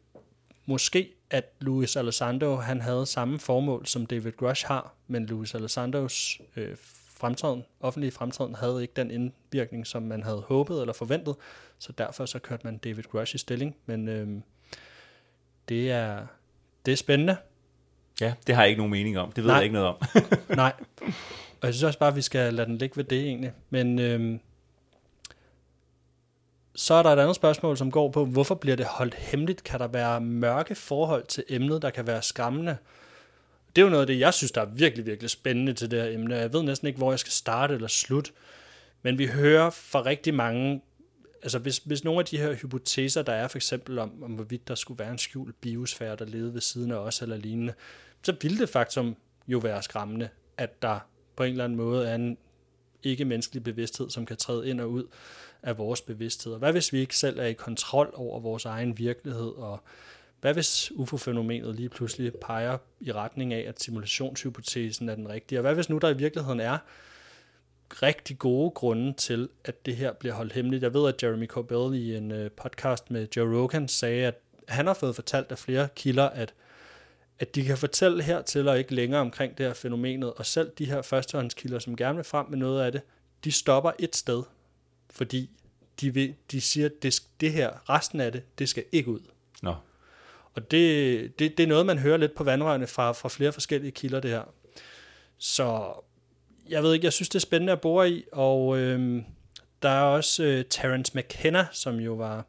måske at Luis Alessandro han havde samme formål, som David Grush har, men Luis Alessandros øh, fremtræden, offentlige fremtræden havde ikke den indvirkning, som man havde håbet eller forventet, så derfor så kørte man David Grush i stilling, men øh, det, er, det er spændende. Ja, det har jeg ikke nogen mening om. Det ved Nej. jeg ikke noget om. Nej. Og jeg synes også bare, at vi skal lade den ligge ved det egentlig. Men øhm, så er der et andet spørgsmål, som går på, hvorfor bliver det holdt hemmeligt? Kan der være mørke forhold til emnet, der kan være skræmmende? Det er jo noget af det, jeg synes, der er virkelig, virkelig spændende til det her emne. Jeg ved næsten ikke, hvor jeg skal starte eller slutte. Men vi hører fra rigtig mange, altså hvis, hvis nogle af de her hypoteser, der er for eksempel om, om hvorvidt der skulle være en skjult biosfære, der levede ved siden af os eller lignende, så ville det faktisk jo være skræmmende, at der på en eller anden måde er en ikke-menneskelig bevidsthed, som kan træde ind og ud af vores bevidsthed. Og hvad hvis vi ikke selv er i kontrol over vores egen virkelighed, og hvad hvis UFO-fænomenet lige pludselig peger i retning af, at simulationshypotesen er den rigtige? Og hvad hvis nu der i virkeligheden er rigtig gode grunde til, at det her bliver holdt hemmeligt? Jeg ved, at Jeremy Corbell i en øh, podcast med Joe Rogan sagde, at han har fået fortalt af flere kilder, at at de kan fortælle hertil og ikke længere omkring det her fænomenet, og selv de her førstehåndskilder, som gerne vil frem med noget af det, de stopper et sted, fordi de, vil, de siger, at det, det her, resten af det, det skal ikke ud. Og det, det, det er noget, man hører lidt på vandrørene fra, fra flere forskellige kilder, det her. Så jeg ved ikke, jeg synes, det er spændende at bore i, og øh, der er også øh, Terence McKenna, som jo var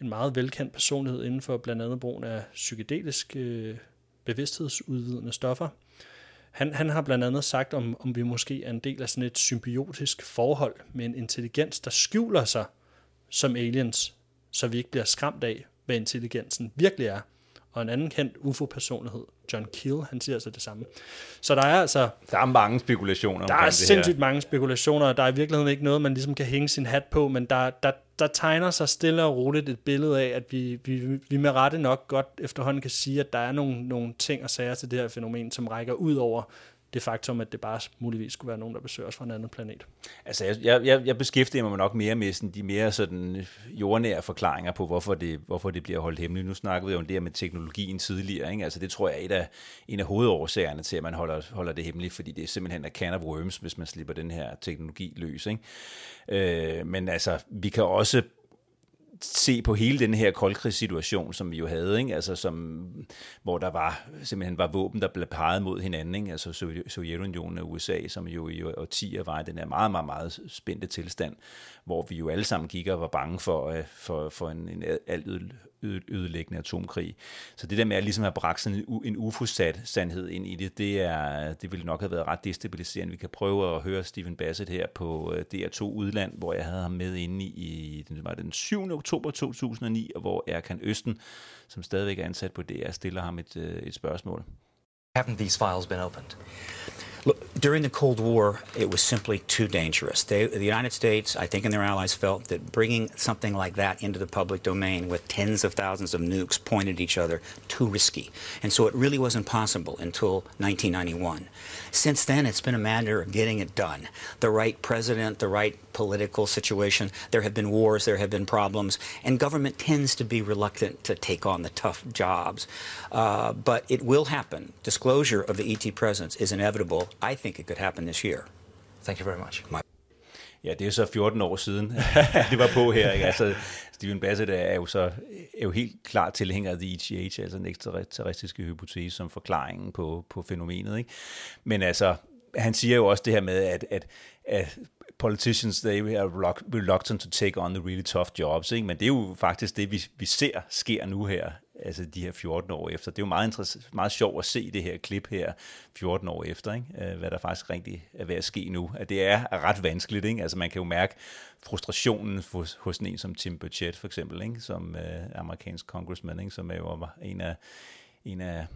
en meget velkendt personlighed inden for blandt andet brugen af psykedeliske øh, bevidsthedsudvidende stoffer. Han, han har blandt andet sagt, om, om vi måske er en del af sådan et symbiotisk forhold med en intelligens, der skjuler sig som aliens, så vi ikke bliver skræmt af, hvad intelligensen virkelig er. Og en anden kendt UFO-personlighed, John Keel, han siger altså det samme. Så der er altså... Der er mange spekulationer Der er omkring det sindssygt her. mange spekulationer, og der er i virkeligheden ikke noget, man ligesom kan hænge sin hat på, men der, der, der tegner sig stille og roligt et billede af, at vi, vi, vi med rette nok godt efterhånden kan sige, at der er nogle, nogle ting og sager til det her fænomen, som rækker ud over det faktum, at det bare muligvis skulle være nogen, der besøger os fra en anden planet. Altså, jeg, jeg, jeg- jeg beskæftiger mig nok mere med sådan, de mere sådan jordnære forklaringer på, hvorfor det, hvorfor det bliver holdt hemmeligt. Nu snakkede vi om det her med teknologien tidligere. Ikke? Altså, det tror jeg er et af, en af hovedårsagerne til, at man holder, holder det hemmeligt, fordi det er simpelthen a can of worms, hvis man slipper den her teknologi løs. Ikke? Øh, men altså, vi kan også se på hele den her koldkrigssituation, som vi jo havde, ikke? Altså, som, hvor der var, simpelthen var våben, der blev peget mod hinanden, ikke? altså Sovjetunionen og USA, som jo i årtier var i den her meget, meget, meget spændte tilstand, hvor vi jo alle sammen gik og var bange for, øh, for, for en, en alt ødelæggende atomkrig. Så det der med at ligesom have bragt sådan en, ufosat sandhed ind i det, det, er, det ville nok have været ret destabiliserende. Vi kan prøve at høre Stephen Bassett her på øh, DR2 Udland, hvor jeg havde ham med inde i, den, var det den 7. oktober 2009, og hvor Erkan Østen, som stadigvæk er ansat på DR, stiller ham et, øh, et spørgsmål. Haven't these files been opened? Look, during the Cold War, it was simply too dangerous. They, the United States, I think, and their allies felt that bringing something like that into the public domain with tens of thousands of nukes pointed at each other too risky. And so it really wasn't possible until 1991. Since then, it's been a matter of getting it done. The right president, the right political situation. There have been wars, there have been problems, and government tends to be reluctant to take on the tough jobs. Uh, but it will happen. Disclosure of the ET presence is inevitable. I think it could happen this year. Thank you very much. My Ja, det er så 14 år siden, det var på her. Ikke? Altså, Stephen Bassett er jo så er jo helt klart tilhænger af the ETH, altså den ekstraterrestriske hypotese som forklaringen på, på fænomenet. Ikke? Men altså, han siger jo også det her med, at, at, at politicians, they are reluct- reluctant to take on the really tough jobs. Ikke? Men det er jo faktisk det, vi, vi ser sker nu her, altså de her 14 år efter. Det er jo meget, meget sjovt at se det her klip her 14 år efter, ikke? Øh, hvad der faktisk rigtig er ved at ske nu. At det er ret vanskeligt. Ikke? Altså man kan jo mærke frustrationen hos, hos en som Tim Burchett for eksempel, ikke? som øh, amerikansk congressman, ikke? som er jo en af, en af,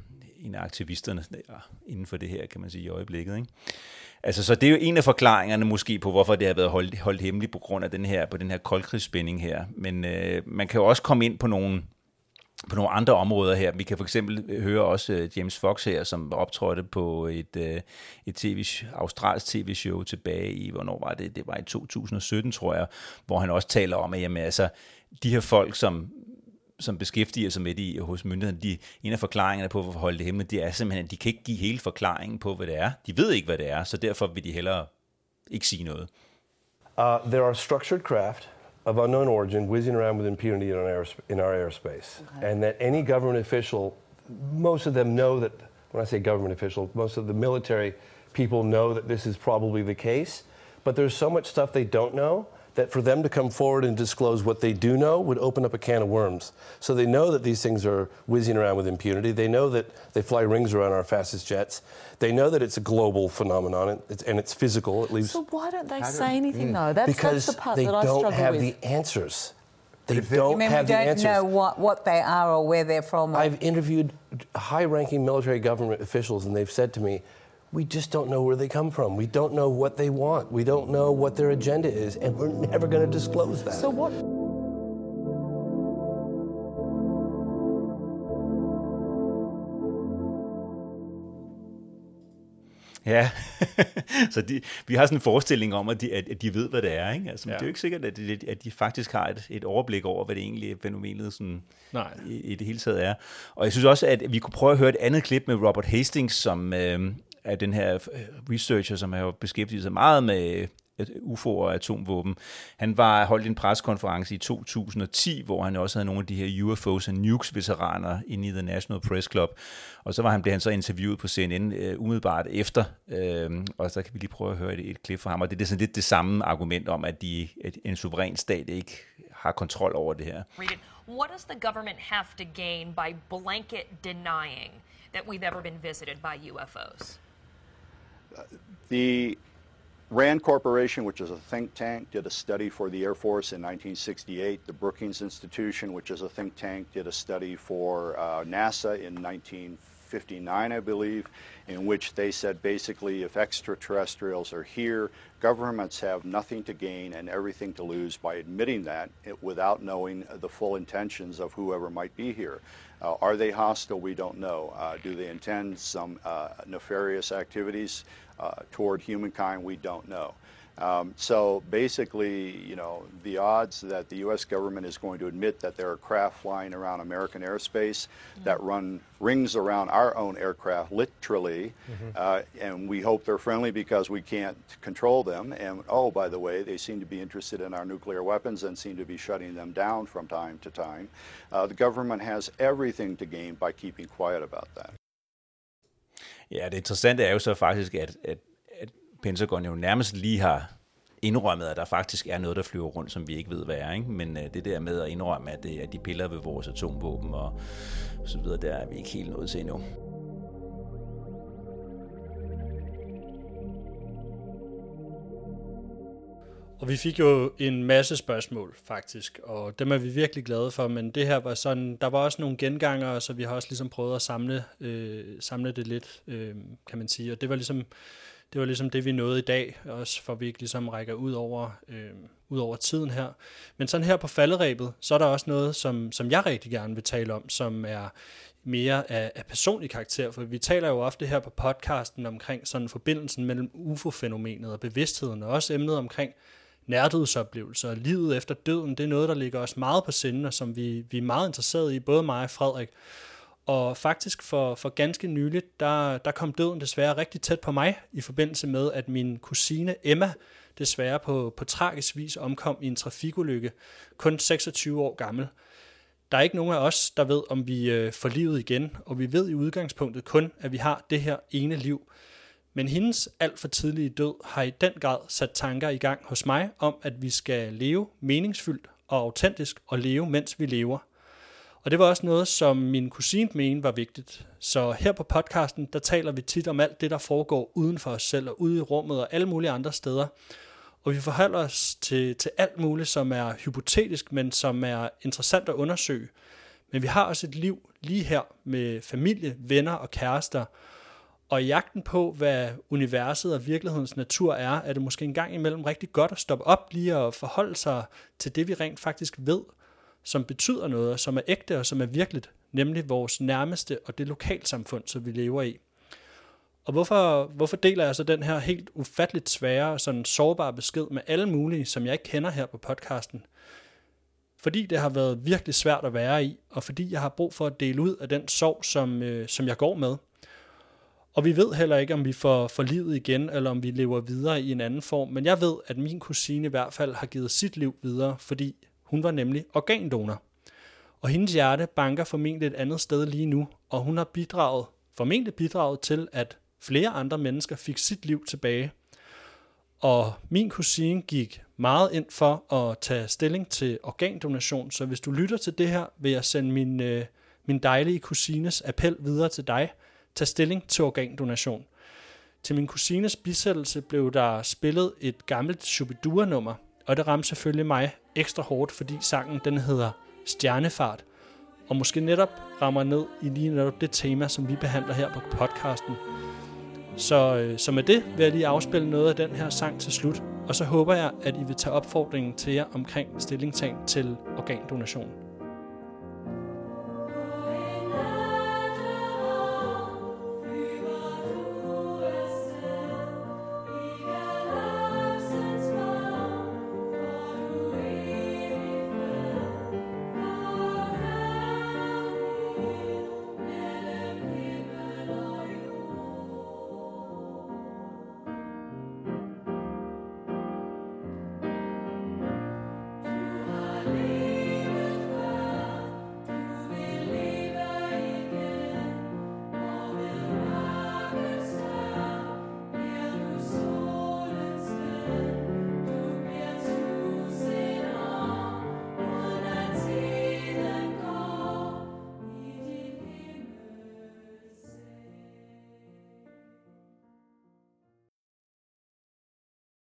en af aktivisterne der, inden for det her, kan man sige, i øjeblikket. Ikke? Altså, så det er jo en af forklaringerne måske på, hvorfor det har været holdt, holdt hemmeligt på grund af den her, på den her koldkrigsspænding her. Men øh, man kan jo også komme ind på nogle, på nogle andre områder her. Vi kan for eksempel øh, høre også øh, James Fox her, som optrådte på et, øh, et TV, australsk tv-show tilbage i, hvornår var det? Det var i 2017, tror jeg, hvor han også taler om, at jamen, altså, de her folk, som som beskæftiger sig med det hos myndighederne, de, en af forklaringerne på, hvorfor holde det hemmeligt, det er simpelthen, at de kan ikke give hele forklaringen på, hvad det er. De ved ikke, hvad det er, så derfor vil de hellere ikke sige noget. Uh, there are structured craft of unknown origin whizzing around with impunity in our, in our airspace. And that any government official, most of them know that when I say government official, most of the military people know that this is probably the case. But there's so much stuff they don't know that for them to come forward and disclose what they do know would open up a can of worms. So they know that these things are whizzing around with impunity. They know that they fly rings around our fastest jets. They know that it's a global phenomenon and it's, and it's physical. It leaves So why don't they say anything though? That's, because that's the part that I struggle with. They don't struggle have with. the answers. They you don't mean have we the don't answers. know what, what they are or where they're from? Or... I've interviewed high-ranking military government officials, and they've said to me, "We just don't know where they come from. We don't know what they want. We don't know what their agenda is, and we're never going to disclose that." So what? Ja, så de, vi har sådan en forestilling om, at de, at, de ved, hvad det er. Ikke? Altså, ja. Ja. Det er jo ikke sikkert, at de, at de faktisk har et, et overblik over, hvad det egentlig er fænomenet sådan, Nej. I, i det hele taget er. Og jeg synes også, at vi kunne prøve at høre et andet klip med Robert Hastings, som øh, af den her øh, researcher, som har jo beskæftiget sig meget med øh, UFO og atomvåben. Han var holdt en preskonference i 2010, hvor han også havde nogle af de her UFOs and Nukes veteraner inde i The National Press Club. Og så var han, blev han så interviewet på CNN øh, umiddelbart efter, øh, og så kan vi lige prøve at høre et, et klip fra ham. Og det er sådan lidt det samme argument om, at, de, at en suveræn stat ikke har kontrol over det her. What does the government have to gain by blanket denying that we've ever been visited by UFOs? The RAND Corporation, which is a think tank, did a study for the Air Force in 1968. The Brookings Institution, which is a think tank, did a study for uh, NASA in 1959, I believe, in which they said basically if extraterrestrials are here, governments have nothing to gain and everything to lose by admitting that it, without knowing the full intentions of whoever might be here. Uh, are they hostile? We don't know. Uh, do they intend some uh, nefarious activities uh, toward humankind? We don't know. Um, so basically, you know, the odds that the U.S. government is going to admit that there are craft flying around American airspace that run rings around our own aircraft, literally, uh, and we hope they're friendly because we can't control them. And oh, by the way, they seem to be interested in our nuclear weapons and seem to be shutting them down from time to time. Uh, the government has everything to gain by keeping quiet about that. Ja, det interessante er jo så faktisk, at, at, at Pentagon jo nærmest lige har indrømmet, at der faktisk er noget, der flyver rundt, som vi ikke ved, hvad er. Ikke? Men øh, det der med at indrømme, at, det, at de piller ved vores atomvåben og så videre, der er vi ikke helt nået til endnu. Og vi fik jo en masse spørgsmål, faktisk, og dem er vi virkelig glade for, men det her var sådan, der var også nogle genganger, så vi har også ligesom prøvet at samle, øh, samle det lidt, øh, kan man sige, og det var ligesom det var ligesom det, vi nåede i dag, også for vi ikke ligesom rækker ud over, øh, ud over tiden her. Men sådan her på falderæbet, så er der også noget, som, som jeg rigtig gerne vil tale om, som er mere af, af personlig karakter, for vi taler jo ofte her på podcasten omkring sådan forbindelsen mellem UFO-fænomenet og bevidstheden, og også emnet omkring nærdødsoplevelser og livet efter døden, det er noget, der ligger os meget på sinde, og som vi, vi er meget interesserede i, både mig og Frederik. Og faktisk for, for ganske nyligt, der, der kom døden desværre rigtig tæt på mig, i forbindelse med, at min kusine Emma desværre på, på tragisk vis omkom i en trafikulykke, kun 26 år gammel. Der er ikke nogen af os, der ved, om vi øh, får livet igen, og vi ved i udgangspunktet kun, at vi har det her ene liv. Men hendes alt for tidlige død har i den grad sat tanker i gang hos mig om, at vi skal leve meningsfyldt og autentisk og leve, mens vi lever. Og det var også noget, som min kusine mente var vigtigt. Så her på podcasten, der taler vi tit om alt det, der foregår uden for os selv og ude i rummet og alle mulige andre steder. Og vi forholder os til, til alt muligt, som er hypotetisk, men som er interessant at undersøge. Men vi har også et liv lige her med familie, venner og kærester. Og i jagten på, hvad universet og virkelighedens natur er, er det måske en gang imellem rigtig godt at stoppe op lige og forholde sig til det, vi rent faktisk ved – som betyder noget, som er ægte og som er virkeligt, nemlig vores nærmeste og det lokalsamfund, som vi lever i. Og hvorfor, hvorfor deler jeg så den her helt ufatteligt svære og sådan sårbare besked med alle mulige, som jeg ikke kender her på podcasten? Fordi det har været virkelig svært at være i, og fordi jeg har brug for at dele ud af den sorg, som, øh, som jeg går med. Og vi ved heller ikke, om vi får, får livet igen, eller om vi lever videre i en anden form, men jeg ved, at min kusine i hvert fald har givet sit liv videre, fordi hun var nemlig organdonor. Og hendes hjerte banker formentlig et andet sted lige nu, og hun har bidraget formentlig bidraget til, at flere andre mennesker fik sit liv tilbage. Og min kusine gik meget ind for at tage stilling til organdonation, så hvis du lytter til det her, vil jeg sende min, øh, min dejlige kusines appel videre til dig. Tag stilling til organdonation. Til min kusines bisættelse blev der spillet et gammelt Shubidua-nummer, og det ramte selvfølgelig mig ekstra hårdt, fordi sangen den hedder Stjernefart, og måske netop rammer ned i lige netop det tema, som vi behandler her på podcasten. Så, øh, så med det vil jeg lige afspille noget af den her sang til slut, og så håber jeg, at I vil tage opfordringen til jer omkring stillingtagen til organdonation.